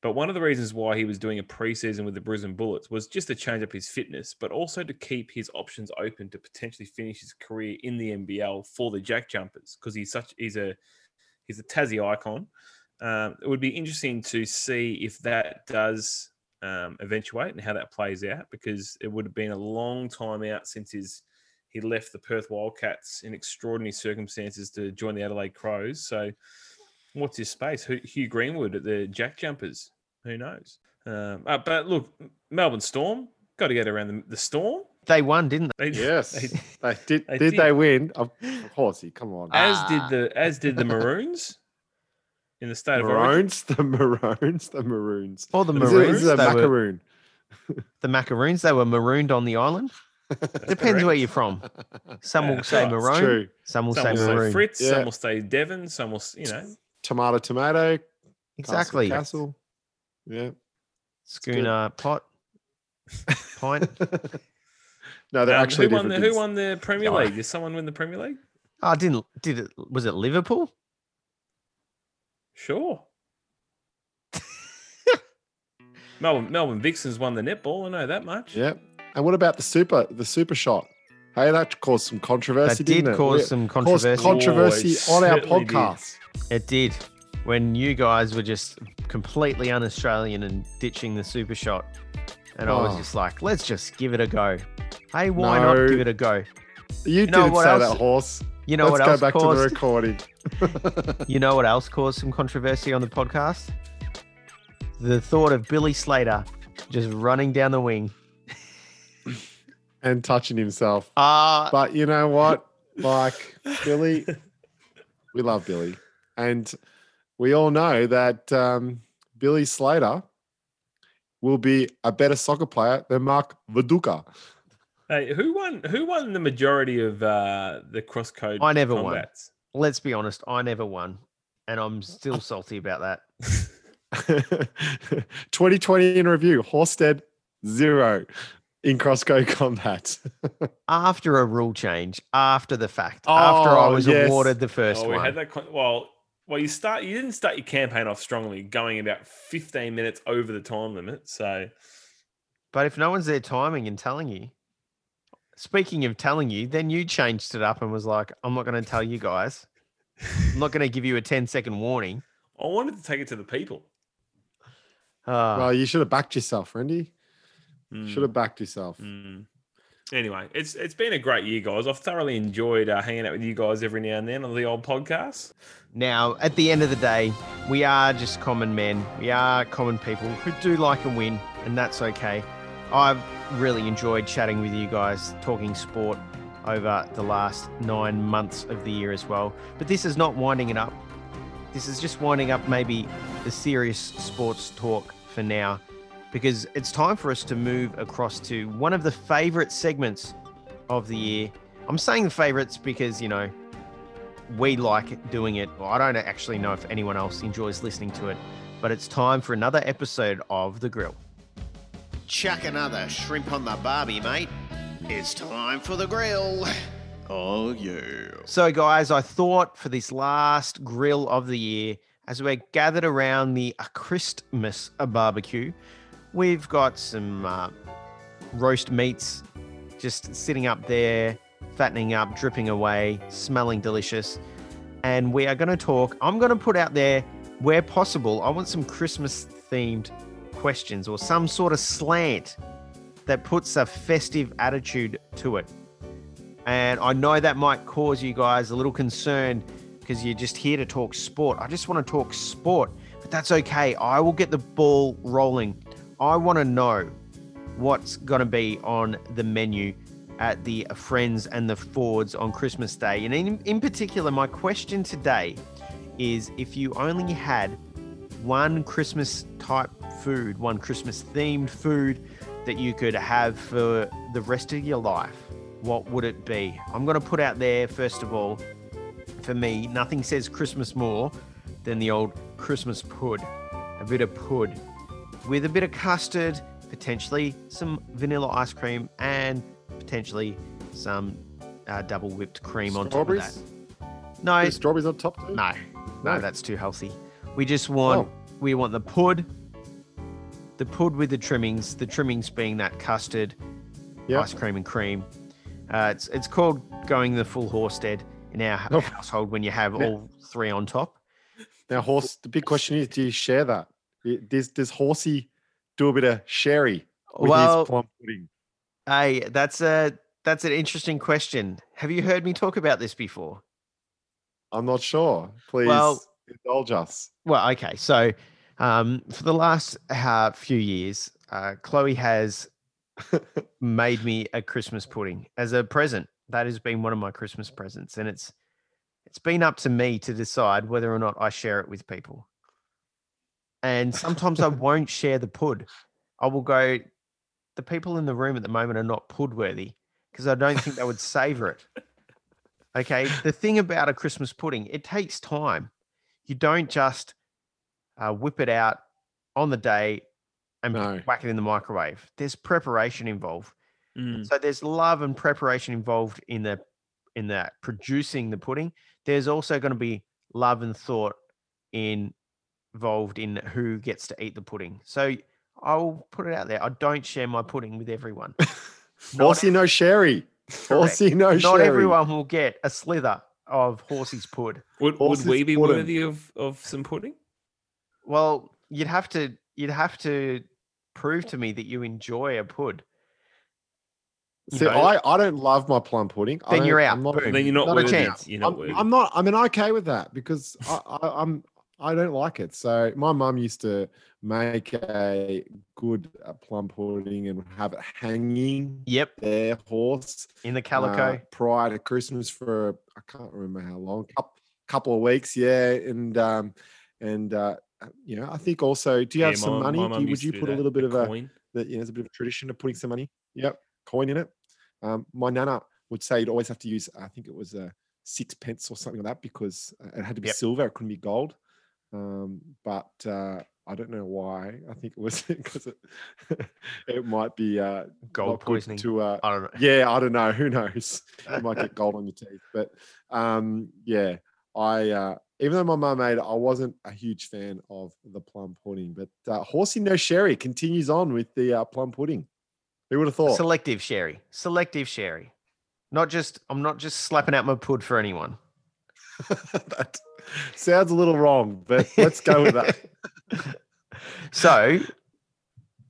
But one of the reasons why he was doing a preseason with the Brisbane Bullets was just to change up his fitness, but also to keep his options open to potentially finish his career in the NBL for the Jack Jumpers because he's such he's a he's a Tassie icon. Um, it would be interesting to see if that does um, eventuate and how that plays out because it would have been a long time out since his he left the Perth Wildcats in extraordinary circumstances to join the Adelaide Crows. So, what's his space? Hugh Greenwood at the Jack Jumpers. Who knows? Um, uh, but look, Melbourne Storm got to get around the, the Storm. They won, didn't they? They, yes, they- they did. they did, did. they win? Of horsey, come on. as Ah. did the as did the Maroons in the state of origin. Maroons, the Maroons, the Maroons. Or the Maroons. Is it a they were, macaroon? the Macaroons, they were marooned on the island. Depends where you're from. Some will say maroon, True. some will Some say will say maroon. Fritz, Yeah. some will say Devon, some will, you know, Tomato, tomato. Exactly. Castle. Yeah. Schooner, pot, pint. no, they're Um, actually who won the who won the Premier Oh. League? Did someone win the Premier League? Oh, didn't did it? Was it Liverpool? Sure. Melbourne Melbourne Vixens won the netball. I know that much. Yeah. And what about the super the super shot? Hey, that caused some controversy. That did didn't it? cause We- some caused controversy. controversy Oh, on our certainly did. podcast. It did. When you guys were just completely un-Australian and ditching the super shot, and I was Oh. just like, let's just give it a go. Hey, why No. not give it a go? You, know didn't what say else- that horse. You know Let's what go else back caused? to the recording. You know what else caused some controversy on the podcast? The thought of Billy Slater just running down the wing. and touching himself. Ah, But you know what? Like Billy, we love Billy, and we all know that um, Billy Slater will be a better soccer player than Mark Viduka. Hey, who won? Who won the majority of uh, the cross code? I never won. Combats? let's be honest, I never won, and I'm still salty about that. 2020 in review. Horsted zero in crosscode combat. After a rule change, after the fact, after I Oh, was yes. awarded the first Oh, we one. had that. Con- well, well, you start. You didn't start your campaign off strongly, going about 15 minutes over the time limit. So But if no one's there timing and telling you, speaking of telling you, then you changed it up and was like, I'm not going to tell you guys. I'm not going to give you a 10 second warning. I wanted to take it to the people. Uh, well, you should have backed yourself, Randy. Mm, Should have backed yourself. mm. Anyway, it's it's been a great year, guys. I've thoroughly enjoyed uh, hanging out with you guys every now and then on the old podcast. now, at the end of the day, we are just common men. We are common people who do like a win, and that's okay. I've really enjoyed chatting with you guys, talking sport over the last nine months of the year as well. But this is not winding it up. This is just winding up maybe the serious sports talk for now because it's time for us to move across to one of the favorite segments of the year. I'm saying the favorites because, you know, we like doing it. Well, I don't actually know if anyone else enjoys listening to it, but it's time for another episode of The Grill. Chuck another shrimp on the barbie, mate. It's time for the grill. Oh, yeah. So, guys, I thought for this last grill of the year, as we're gathered around the Christmas barbecue, we've got some uh, roast meats just sitting up there, fattening up, dripping away, smelling delicious. And we are going to talk. I'm going to put out there, where possible, I want some Christmas themed questions or some sort of slant that puts a festive attitude to it. And I know that might cause you guys a little concern because you're just here to talk sport. I just want to talk sport, but that's okay. I will get the ball rolling. I want to know what's going to be on the menu at the Friends and the Fords on Christmas Day. And in, in particular, my question today is if you only had one Christmas type food, one Christmas themed food that you could have for the rest of your life, what would it be? I'm going to put out there, first of all, for me, nothing says Christmas more than the old Christmas pud. A bit of pud with a bit of custard, potentially some vanilla ice cream, and potentially some uh, double whipped cream on top of that. Strawberries? No, strawberries on top too. no, no, No. that's too healthy. We just want Oh. we want the pud, the pud with the trimmings. The trimmings being that custard, Yep. ice cream and cream. Uh, it's it's called going the full Horsted in our Oh. household when you have Yeah. all three on top. Now, horse. The big question is, do you share that? Does does Horsey do a bit of sherry with well, his plum pudding? hey, that's a that's an interesting question. Have you heard me talk about this before? I'm not sure. Please Well- indulge us. Well, okay. So, um, for the last uh, few years, uh, Chloe has made me a Christmas pudding as a present. That has been one of my Christmas presents, and it's it's been up to me to decide whether or not I share it with people. And sometimes I won't share the pud. I will go. The people in the room at the moment are not pud worthy because I don't think they would savor it. Okay. The thing about a Christmas pudding, it takes time. You don't just uh, whip it out on the day and No. whack it in the microwave. There's preparation involved. Mm. So there's love and preparation involved in the in that producing the pudding. There's also going to be love and thought in involved in who gets to eat the pudding. So I'll put it out there. I don't share my pudding with everyone. Not Horsey, no sherry. Horsey, no sherry Not sherry. everyone will get a slither of Horsey's pud. Would, would we be pudding. worthy of, of some pudding? Well, you'd have to you'd have to prove to me that you enjoy a pud. You See, know, I, I don't love my plum pudding. Then you're out. I'm not, Then you're not, Not a chance. You're not I'm, worthy. I'm not. I mean, okay with that because I, I, I'm. I don't like it. So my mum used to make a good uh, plum pudding and have it hanging Yep, there, horse, in the uh, calico. prior to Christmas for I can't remember how long, coup- couple of weeks, yeah, and um, and uh, uh, you know, I think also, do you Yeah, have some my- money? my you, would you put a little bit of a coin. that you know, there's a bit of a tradition of putting some money. Yep, coin in it. Um, my nana would say you'd always have to use, I think it was a sixpence or something like that because uh, it had to be Yep. silver, it couldn't be gold. Um, but uh, I don't know why. I think it was because it, it might be uh, Gold poisoning. To uh, I don't know. yeah, I don't know. Who knows? You might get gold on your teeth. But um, yeah, I uh, even though my mum made it, I wasn't a huge fan of the plum pudding. But uh, Horsey No Sherry continues on with the uh, plum pudding. Who would have thought? Selective sherry. Selective sherry. Not just I'm not just slapping out my pud for anyone. that sounds a little wrong, but let's go with that. so,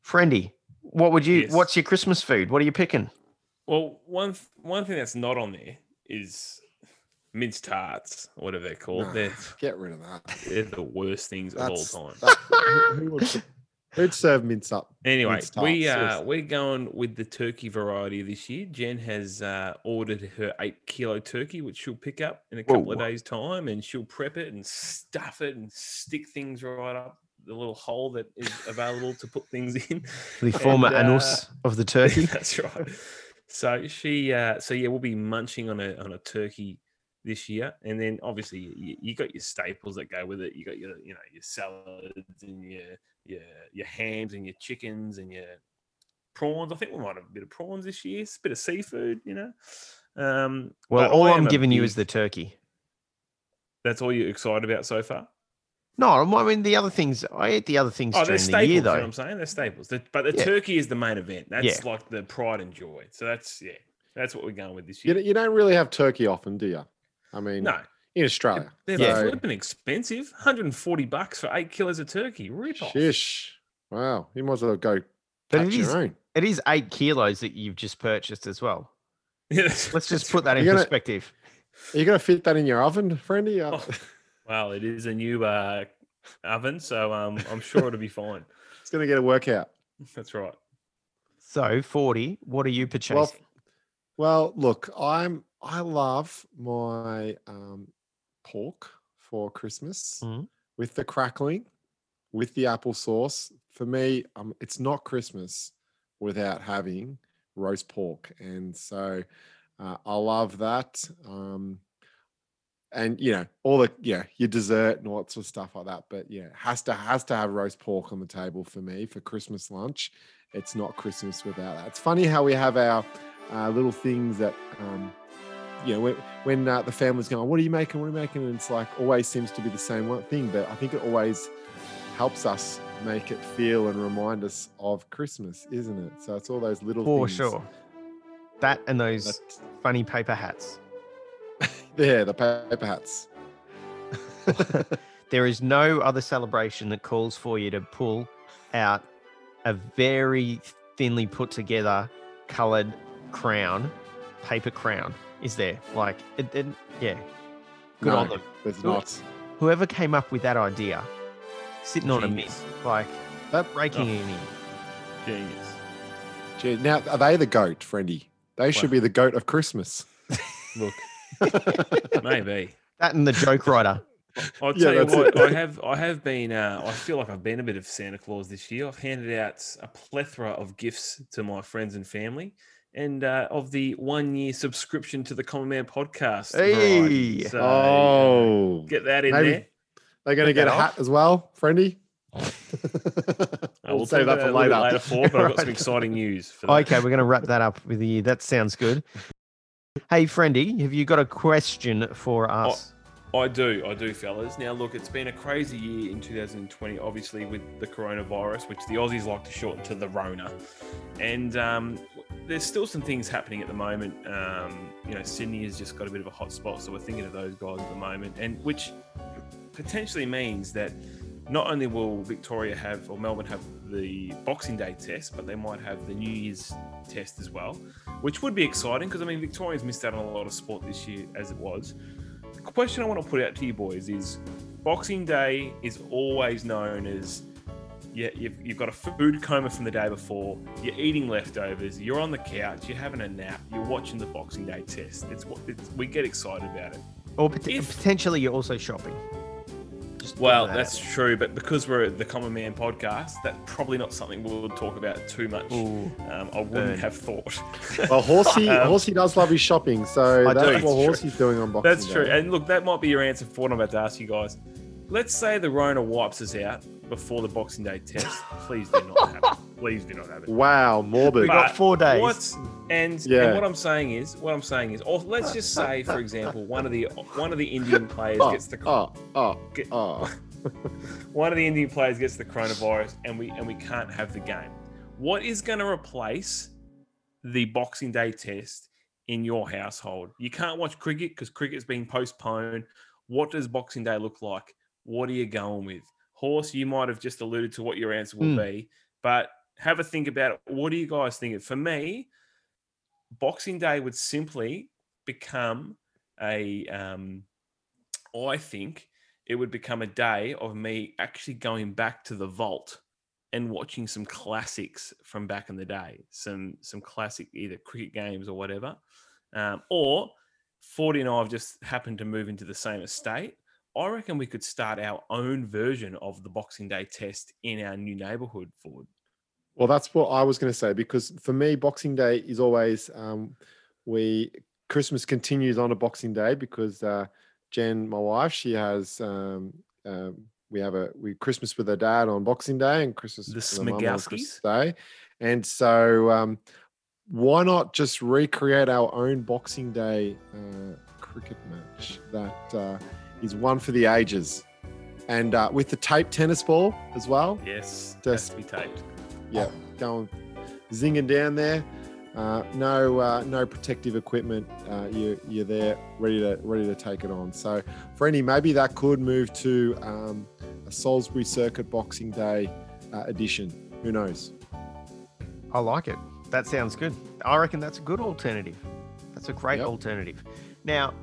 friendy, what would you Yes. what's your Christmas food? What are you picking? Well, one th- one thing that's not on there is minced tarts, or whatever they're called. Nah, They're get rid of that. they're the worst things That's, of all time. that- who, who would, who'd serve mince up? Anyway, minced we uh, seriously. we're going with the turkey variety this year. Jen has uh, ordered her eight kilo turkey, which she'll pick up in a couple of days' time, and she'll prep it and stuff it and stick things right up the little hole that is available to put things in. The former And, uh, anus of the turkey. That's right. So she, uh, so yeah, we'll be munching on a on a turkey this year, and then obviously you, you got your staples that go with it. You got your, you know, your salads and your your your hams and your chickens and your prawns. I think we might have a bit of prawns this year. A bit of seafood, you know. Um, Well, all I I'm am a giving you is the turkey. That's all you're excited about so far. No, I mean the other things. I eat the other things Oh, they're during the staples. year, you know what though. I'm saying they're staples. The- but the Yeah. turkey is the main event. That's Yeah. like the pride and joy. So that's yeah, that's what we're going with this year. don't- you don't really have turkey often, do you? I mean, no, in Australia. they're Yeah. flipping expensive. 140 bucks for eight kilos of turkey. Rip off. Shish. Wow. You might as well go But catch it your is- own. It is eight kilos that you've just purchased as well. Yeah, Let's just put that right. in You're gonna- perspective. Are you going to fit that in your oven, friendy? Uh, Oh, well, it is a new uh, oven, so um, I'm sure it'll be fine. It's going to get a workout. That's right. So forty. What are you purchasing? Well, well, look, I'm I love my um, pork for Christmas Mhm. with the crackling, with the applesauce. For me, um, it's not Christmas without having roast pork, and so uh, I love that. Um, and you know all the yeah your dessert and all of stuff like that. But yeah, has to has to have roast pork on the table for me for Christmas lunch. It's not Christmas without that. It's funny how we have our uh, little things that um, you know when when uh, the family's going, "What are you making? What are you making?" And it's like always seems to be the same one thing, but I think it always helps us make it feel and remind us of Christmas, isn't it? So it's all those little things. For things sure. That and those funny paper hats. yeah, the paper hats. there is no other celebration that calls for you to pull out a very thinly put together colored crown, paper crown. Is there like it? it yeah, good on them. There's Good. not. Whoever came up with that idea, sitting on a Genius. myth, like That, breaking Oh. in. Genius. gee, now, are they the goat, friendy? They should Well- be the goat of Christmas. Look, maybe. That and the joke writer. I'll Yeah, tell you what. I have I have been uh, I feel like I've been a bit of Santa Claus this year. I've handed out a plethora of gifts to my friends and family and uh, of the one year subscription to the Common Man podcast. Hey! So, oh, get that in maybe there. they're going to Get get a that hat as well, friendy. Uh, we'll we'll save that for about it a little later. later for, but I've got some exciting news. Okay, we're going to wrap that up with you. That sounds good. Hey, friendy, have you got a question for us? I do, I do, fellas. Now, look, it's been a crazy year in 2020, obviously, with the coronavirus, which the Aussies like to shorten to the Rona. And um, there's still some things happening at the moment. Um, you know, Sydney has just got a bit of a hot spot, so we're thinking of those guys at the moment, and which potentially means that not only will Victoria have or Melbourne have the Boxing Day test, but they might have the New Year's test as well, which would be exciting because I mean Victoria's missed out on a lot of sport this year as it was. The question I want to put out to you boys is Boxing Day is always known as yeah, you've, you've got a food coma from the day before, you're eating leftovers, you're on the couch, you're having a nap, you're watching the Boxing Day test. It's what it's, we get excited about it. or pot- if- potentially you're also shopping? Just Well, that that's out true, but because we're the Common Man podcast, that's probably not something we'll talk about too much. Ooh. Um, I wouldn't burn. have thought. Well, Horsey, Um, Horsey does love his shopping, so I that's it's what true. Horsey's doing on Boxing day. That's true. And look, that might be your answer for what I'm about to ask you guys. Let's say the Rona wipes us out before the Boxing Day test. Please do not have it. Please do not have it. Wow, morbid. We got four days. What's and, Yeah. and what I'm saying is, what I'm saying is, or let's just say, for example, one of the one of the Indian players Oh, gets the oh, oh, Get- oh. one of the Indian players gets the coronavirus and we and we can't have the game. What is going to replace the Boxing Day test in your household? You can't watch cricket because cricket's been postponed. What does Boxing Day look like? What are you going with? Horse, you might have just alluded to what your answer will Hmm. be, but have a think about it. What do you guys think? For me, Boxing Day would simply become a um, I think it would become a day of me actually going back to the vault and watching some classics from back in the day, some some classic either cricket games or whatever. Um, or 40 and I have just happened to move into the same estate. I reckon we could start our own version of the Boxing Day test in our new neighborhood, Ford. Well, that's what I was going to say because for me, Boxing Day is always um, we Christmas continues on a Boxing Day because uh, Jen, my wife, she has um, um, we have a we Christmas with her dad on Boxing Day and Christmas The with her on Smigowskis? Christmas Day, and so um, why not just recreate our own Boxing Day uh, cricket match that uh, is one for the ages, and uh, with the tape tennis ball as well Yes, Just- has to be taped. yeah, going zinging down there. Uh, no, uh, no protective equipment. Uh, you, you're there, ready to ready to take it on. So, Frenny, maybe that could move to um, a Salisbury Circuit Boxing Day uh, edition. Who knows? I like it. That sounds good. I reckon that's a good alternative. That's a great Yep. alternative. Now,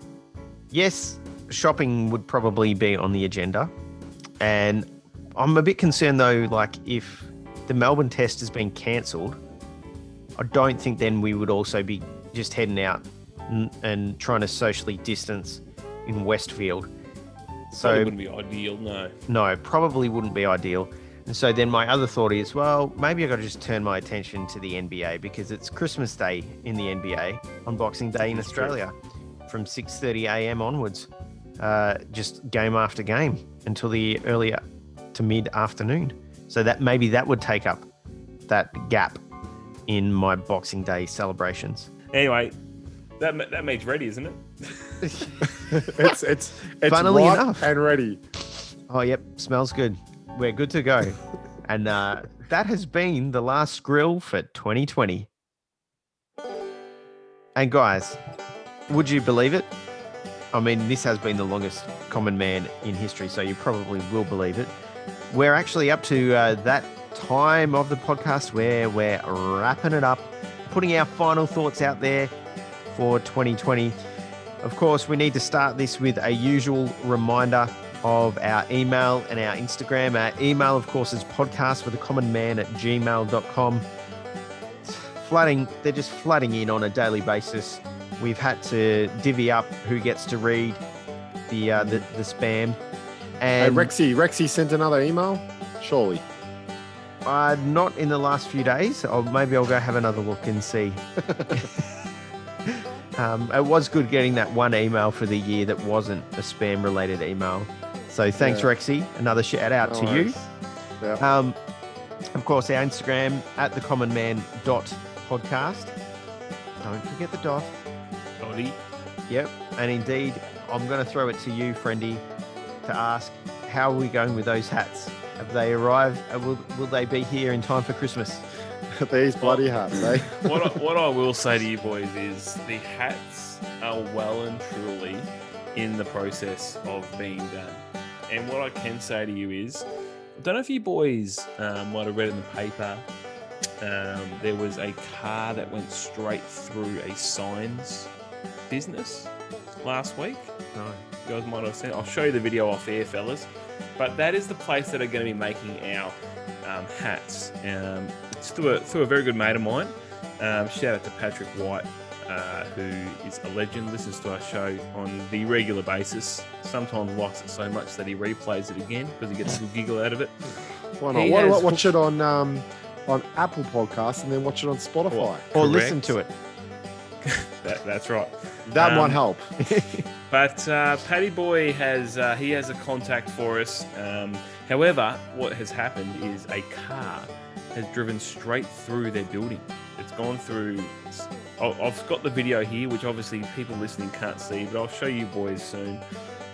yes, shopping would probably be on the agenda. And I'm a bit concerned though, like if the Melbourne test has been cancelled, I don't think then we would also be just heading out and, and trying to socially distance in Westfield. So it wouldn't be ideal, no. no, probably wouldn't be ideal. And so then my other thought is, well, maybe I got to just turn my attention to the NBA because it's Christmas Day in the NBA on Boxing Day in. Australia, from 6:30 a.m. onwards, uh, just game after game until the early to mid afternoon. So that maybe that would take up that gap in my Boxing Day celebrations. Anyway, that ma- that means ready, isn't it? it's it's it's Funnily ripe enough. and ready. Oh, yep, smells good. We're good to go. and uh, that has been the last grill for 2020. And guys, would you believe it? I mean, this has been the longest common man in history, so you probably will believe it. We're actually up to uh, that time of the podcast where we're wrapping it up, putting our final thoughts out there for 2020. Of course, we need to start this with a usual reminder of our email and our Instagram. Our email, of course, is podcast with a common man at gmail.com. Flooding, they're just flooding in on a daily basis. We've had to divvy up who gets to read the uh, the, the spam. Hey, And Rexy, Rexy sent another email. Surely. uh, not in the last few days. Or maybe I'll go have another look and see. um, it was good getting that one email for the year that wasn't a spam related email. So thanks, Yeah. Rexy. Another shout out No to you. Yeah. Um, of course, our Instagram at the common man dot podcast. Don't forget the dot. Dotty. Yep. And indeed, I'm going to throw it to you, Friendy, to ask how are we going with those hats? Have they arrived? Uh, Will, will they be here in time for Christmas? These bloody hats, eh? what, I, what I will say to you boys is the hats are well and truly in the process of being done. And what I can say to you is, I don't know if you boys um, might have read in the paper, um, there was a car that went straight through a signs business last week. No. You guys might have seen. I'll show you the video off air, fellas. But that is the place that are going to be making our um, hats. Um, it's through a, through a very good mate of mine. Um, shout out to Patrick White, uh, who is a legend, listens to our show on the regular basis. Sometimes likes it so much that he replays it again because he gets a good giggle out of it. Why not? He Why has not watch it on um, on Apple Podcasts and then watch it on Spotify? Or- Or listen to it. That, that's right. that um, might help. But uh, Paddy Boy has uh, he has a contact for us. Um, however, what has happened is a car has driven straight through their building. It's gone through. I- I've got the video here, which obviously people listening can't see, but I'll show you boys soon.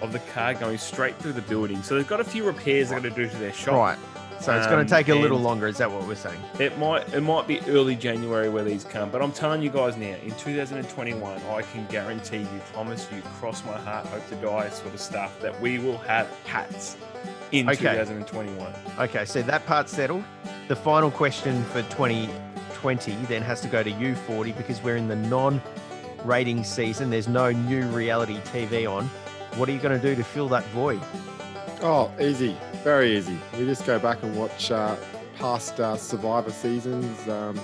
Of the car going straight through the building. So they've got a few repairs they're going to do to their shop. Right. So it's going Um, to take a little longer. Is that what we're saying? It might it might be early January where these come, but I'm telling you guys now, in 2021, I can guarantee you, promise you, cross my heart, hope to die sort of stuff, that we will have hats in Okay. 2021. Okay, so that part's settled. The final question for 2020 then has to go to you, 40, because we're in the non rating season. There's no new reality TV on. What are you going to do to fill that void? Oh, easy, very easy. We just go back and watch uh, past uh, Survivor seasons. Um,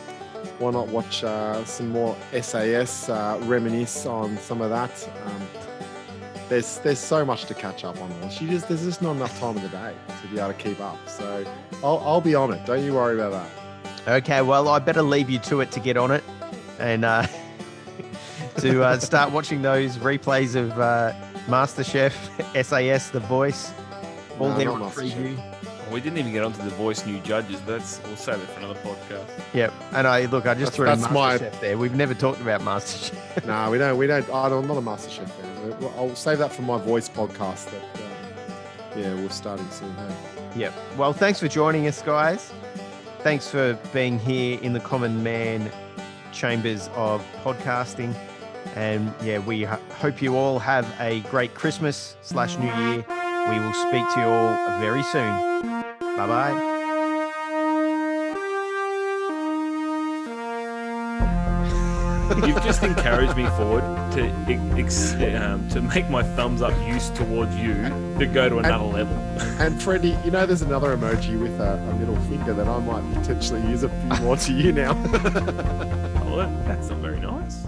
why not watch uh, some more SAS, uh, reminisce on some of that? Um, there's there's so much to catch up on. She just there's just not enough time in the day to be able to keep up. So I'll I'll be on it. Don't you worry about that. Okay, well, I better leave you to it to get on it and uh, to uh, start watching those replays of uh, MasterChef, SAS, The Voice, all No, there on MasterChef. preview. We didn't even get onto the voice new judges, but that's we'll save it for another podcast. Yep. And I look, I just That's- threw in that's my- MasterChef there. We've never talked about MasterChef. No, we don't. We don't. I don't, I'm not a MasterChef fan. I'll save that for my voice podcast. That um, yeah, we're starting soon. Hey? Yep. Well, thanks for joining us, guys. Thanks for being here in the common man chambers of podcasting. And yeah, we hope you all have a great Christmas slash New Year. We will speak to you all very soon. Bye bye. You've just encouraged me forward to ex- um, to make my thumbs up use towards you to go to another level. And Freddie, you know, there's another emoji with a, a middle finger that I might potentially use a few more to you now. Oh, that's not very nice.